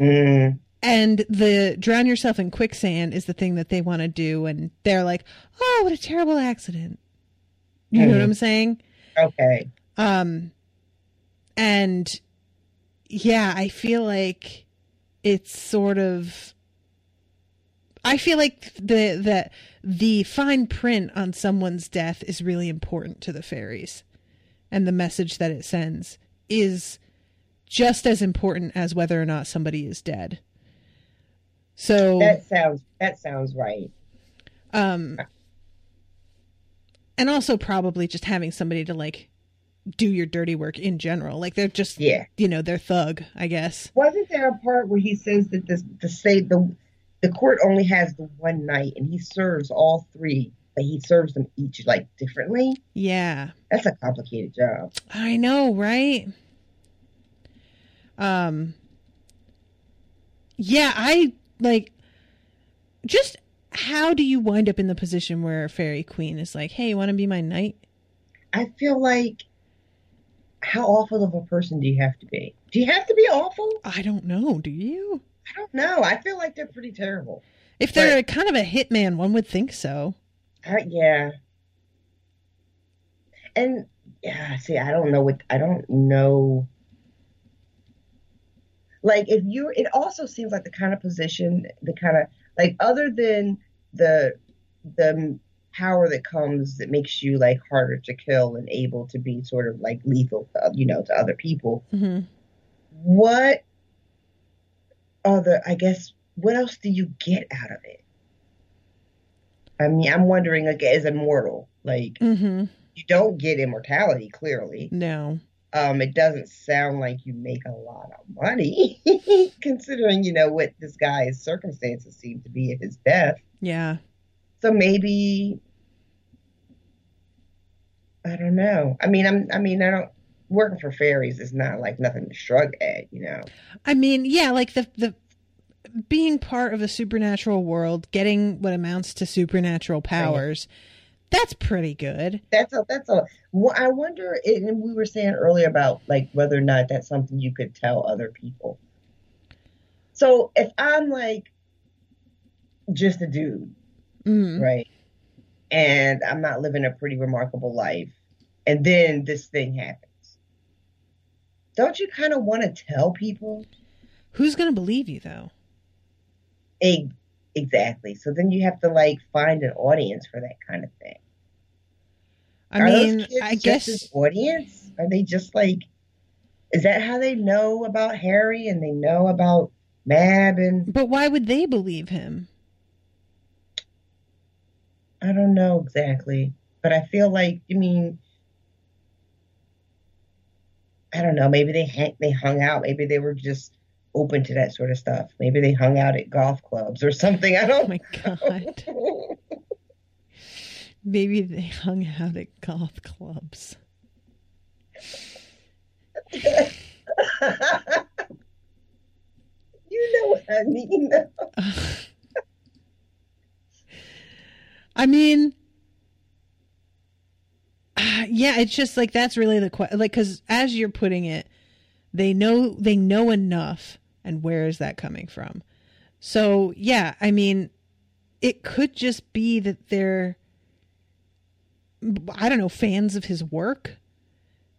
D: Mm,
C: And the drown yourself in quicksand is the thing that they want to do and they're like, "Oh, what a terrible accident." You know what
D: Mhm.
C: I'm saying?
D: okay,
C: Um and yeah, I feel like it's sort of I feel like the the the fine print on someone's death is really important to the fairies. And the message that it sends is just as important as whether or not somebody is dead. So
D: that sounds that sounds right.
C: um and also probably just having somebody to like do your dirty work in general. Like they're just
D: Yeah.
C: you know, they're thug, I guess.
D: Wasn't there a part where he says that the the say the the court only has the one knight and he serves all three, but he serves them each like differently?
C: Yeah.
D: That's a complicated job.
C: I know, right? Um Yeah, I like just how do you wind up in the position where a fairy queen is like, "Hey, you want to be my knight?"
D: I feel like how awful of a person do you have to be? Do you have to be awful?
C: I don't know, do you?
D: I don't know. I feel like they're pretty terrible.
C: If they're
D: Right.
C: kind of a hitman, one would think so.
D: I, yeah. And yeah, see, I don't know what I don't know. Like if you, it also seems like the kind of position, the kind of like other than the the power that comes that makes you like harder to kill and able to be sort of like lethal, uh, you know, to other people.
C: hmm
D: What other? I guess what else do you get out of it? I mean, I'm wondering, like, as immortal, like
C: hmm
D: you don't get immortality clearly.
C: No.
D: Um, it doesn't sound like you make a lot of money, considering you know what this guy's circumstances seem to be at his death.
C: Yeah.
D: So maybe I don't know. I mean, I'm. I mean, I don't. Working for fairies is not like nothing to shrug at, you know.
C: I mean, yeah, like the the being part of a supernatural world, getting what amounts to supernatural powers, that's pretty good.
D: That's a. That's a. wh- I wonder. And we were saying earlier about like whether or not that's something you could tell other people. So if I'm like just a dude,
C: Mm.
D: right? And I'm not living a pretty remarkable life. And then this thing happens. Don't you kind of want to tell people?
C: Who's going to believe you though?
D: E- Exactly. So then you have to like find an audience for that kind of thing.
C: I
D: Are
C: mean,
D: those kids
C: I guess
D: audience? Are they just like? Is that how they know about Harry and they know about Mab and
C: but why would they believe him?
D: I don't know exactly, but I feel like I mean, I don't know. Maybe they hang, they hung out. Maybe they were just open to that sort of stuff. Maybe they hung out at golf clubs or something. I
C: Oh
D: don't.
C: my god. Maybe they hung out at golf clubs.
D: you know what I mean?
C: I mean, yeah, it's just like that's really the question. Like, because as you're putting it, they know they know enough, and where is that coming from? So yeah, I mean, it could just be that they're, I don't know, fans of his work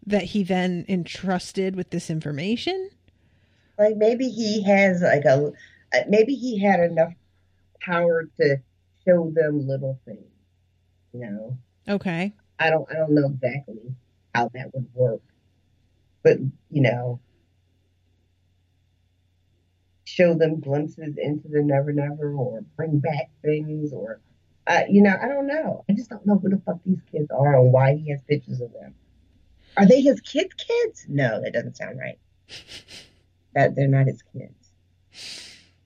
C: that he then entrusted with this information.
D: like maybe he has like a maybe he had enough power to show them little things. You know.
C: Okay.
D: I don't I don't know exactly how that would work. But, you know, show them glimpses into the never never or bring back things or uh, you know, I don't know. I just don't know who the fuck these kids are and why he has pictures of them. Are they his kids' kids? No, that doesn't sound right. That they're not his kids.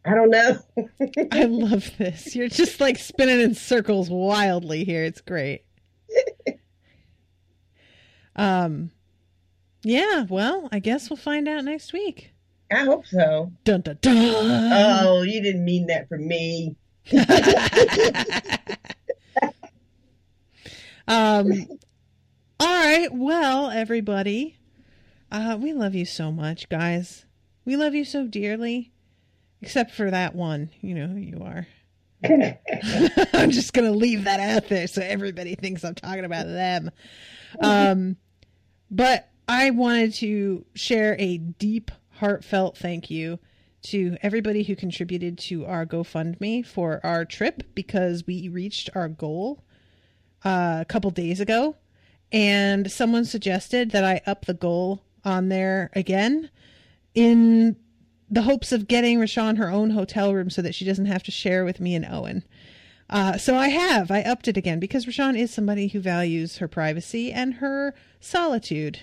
D: I don't know.
C: I love this. You're just like spinning in circles wildly here. It's great. Um yeah, well, I guess we'll find out next week.
D: I hope so.
C: Dun dun dun.
D: Oh, you didn't mean that for me.
C: um all right, well, everybody. Uh we love you so much, guys. We love you so dearly. Except for that one. You know who you are. I'm just gonna leave that out there so everybody thinks I'm talking about them. Um, but I wanted to share a deep, heartfelt thank you to everybody who contributed to our GoFundMe for our trip because we reached our goal uh, a couple days ago, and someone suggested that I up the goal on there again in the hopes of getting Rashawn her own hotel room so that she doesn't have to share with me and Owen. Uh, so I have. I upped it again because Rashawn is somebody who values her privacy and her solitude,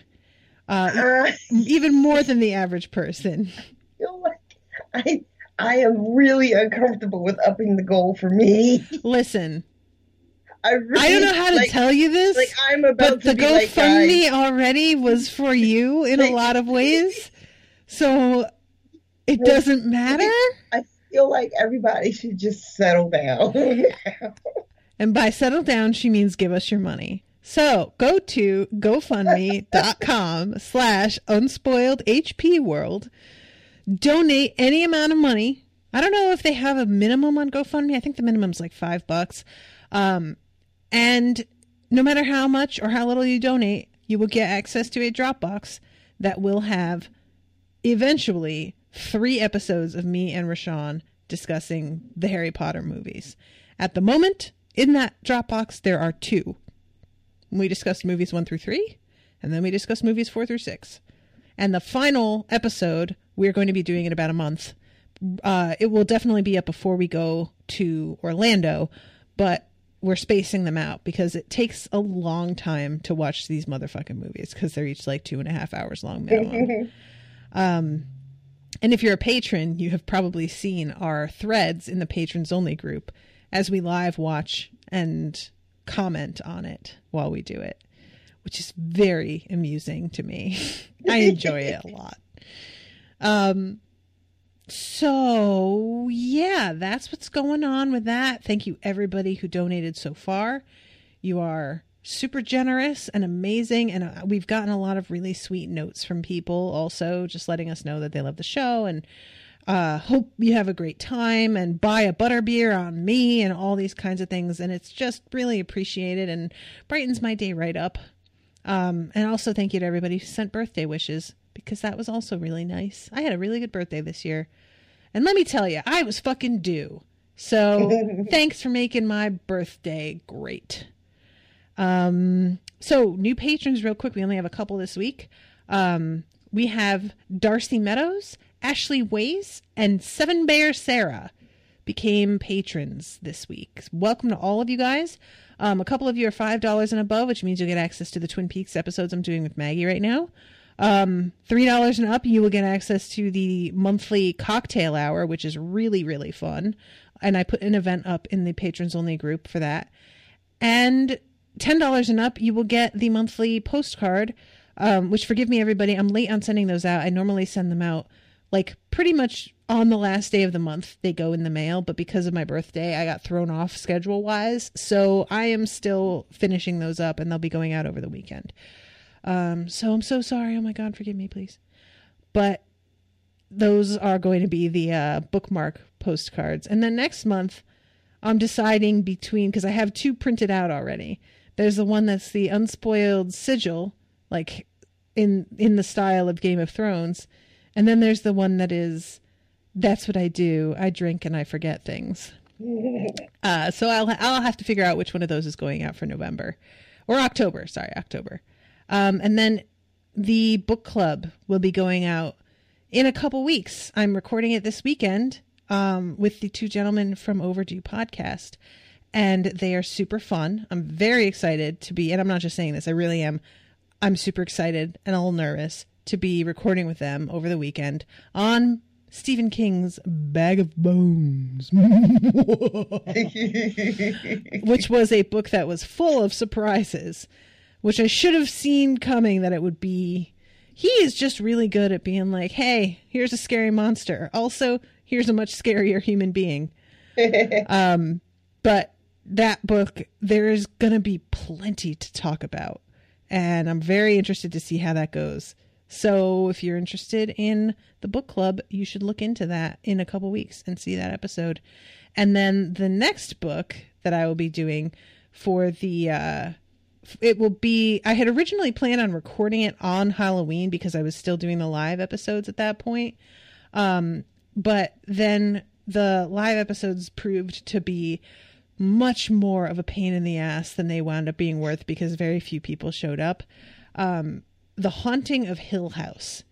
C: uh,
D: Uh,
C: even more than the average person.
D: feel like I I am really uncomfortable with upping the goal for me.
C: Listen,
D: I really,
C: I don't know how to
D: like,
C: tell you this,
D: Like I'm about
C: but
D: to
C: the
D: be like,
C: GoFundMe already was for you in a lot of ways, so it doesn't matter.
D: I feel like everybody should just settle down.
C: And by settle down, she means give us your money. So go to GoFundMe.com slash unspoiled HP world. Donate any amount of money. I don't know if they have a minimum on GoFundMe. I think the minimum's like five bucks. Um, and no matter how much or how little you donate, you will get access to a Dropbox that will have eventually three episodes of me and Rashawn discussing the Harry Potter movies. At the moment, in that Dropbox, there are two. We discussed movies one through three, and then we discussed movies four through six. And the final episode, we're going to be doing in about a month. Uh, it will definitely be up before we go to Orlando, but we're spacing them out because it takes a long time to watch these motherfucking movies because they're each like two and a half hours long minimum. um, and if you're a patron, you have probably seen our threads in the patrons only group as we live watch and comment on it while we do it, which is very amusing to me. I enjoy it a lot. Um, so yeah, that's what's going on with that. Thank you everybody who donated so far. You are super generous and amazing and uh, we've gotten a lot of really sweet notes from people also just letting us know that they love the show and uh, hope you have a great time and buy a butter beer on me and all these kinds of things. And it's just really appreciated and brightens my day right up. Um, and also thank you to everybody who sent birthday wishes because that was also really nice. I had a really good birthday this year. And let me tell you i was fucking due. So thanks for making my birthday great um, so new patrons, real quick. We only have a couple this week. Um, we have Darcy Meadows, Ashley Ways, and Seven Bear Sarah became patrons this week. Welcome to all of you guys. Um, a couple of you are five dollars and above, which means you'll get access to the Twin Peaks episodes I'm doing with Maggie right now. Um, three dollars and up, you will get access to the monthly cocktail hour, which is really really fun. And I put an event up in the patrons only group for that. And $10 and up, you will get the monthly postcard, um, which forgive me, everybody, I'm late on sending those out. I normally send them out like pretty much on the last day of the month. They go in the mail, but because of my birthday, I got thrown off schedule wise. So I am still finishing those up and they'll be going out over the weekend. Um, so I'm so sorry. Oh my God, forgive me, please. But those are going to be the uh, bookmark postcards. And then next month, I'm deciding between, because I have two printed out already. There's the one that's the unspoiled sigil, like in in the style of Game of Thrones, and then there's the one that is that's what I do. I drink and I forget things. Uh, so I'll I'll have to figure out which one of those is going out for November or October. Sorry, October. Um, and then the book club will be going out in a couple weeks. I'm recording it this weekend um, with the two gentlemen from Overdue Podcast, and they are super fun. I'm very excited to be, and I'm not just saying this, I really am. I'm super excited and a little nervous to be recording with them over the weekend on Stephen King's Bag of Bones, which was a book that was full of surprises, which I should have seen coming that it would be. He is just really good at being like, hey, here's a scary monster. Also, here's a much scarier human being. um, but that book, there's going to be plenty to talk about. And I'm very interested to see how that goes. So if you're interested in the book club, you should look into that in a couple weeks and see that episode. And then the next book that I will be doing for the uh it will be I had originally planned on recording it on Halloween because I was still doing the live episodes at that point. Um but then the live episodes proved to be much more of a pain in the ass than they wound up being worth because very few people showed up. Um, the Haunting of Hill House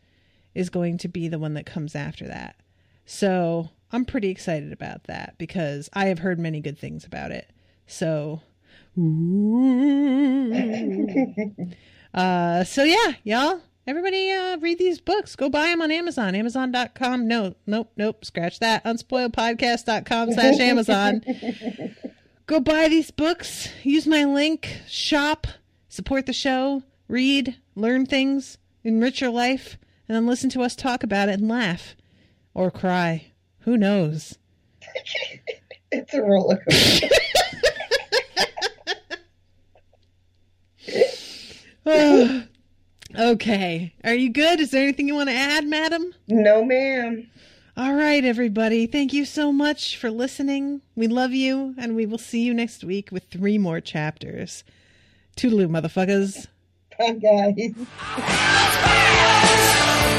C: is going to be the one that comes after that. So I'm pretty excited about that because I have heard many good things about it. So, uh, so yeah, y'all, everybody, uh, read these books. Go buy them on Amazon. Amazon.com. No, nope, nope. Scratch that. Unspoiledpodcast.com slash Amazon. Go buy these books. Use my link. Shop. Support the show. Read. Learn things. Enrich your life. And then listen to us talk about it and laugh. Or cry. Who knows?
D: it's a roller coaster.
C: Oh, okay. Are you good? Is there anything you want to add, madam?
D: no, ma'am.
C: All right, everybody. Thank you so much for listening. We love you, and we will see you next week with three more chapters. Toodaloo, motherfuckers.
D: Bye, guys.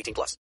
A: 18 plus.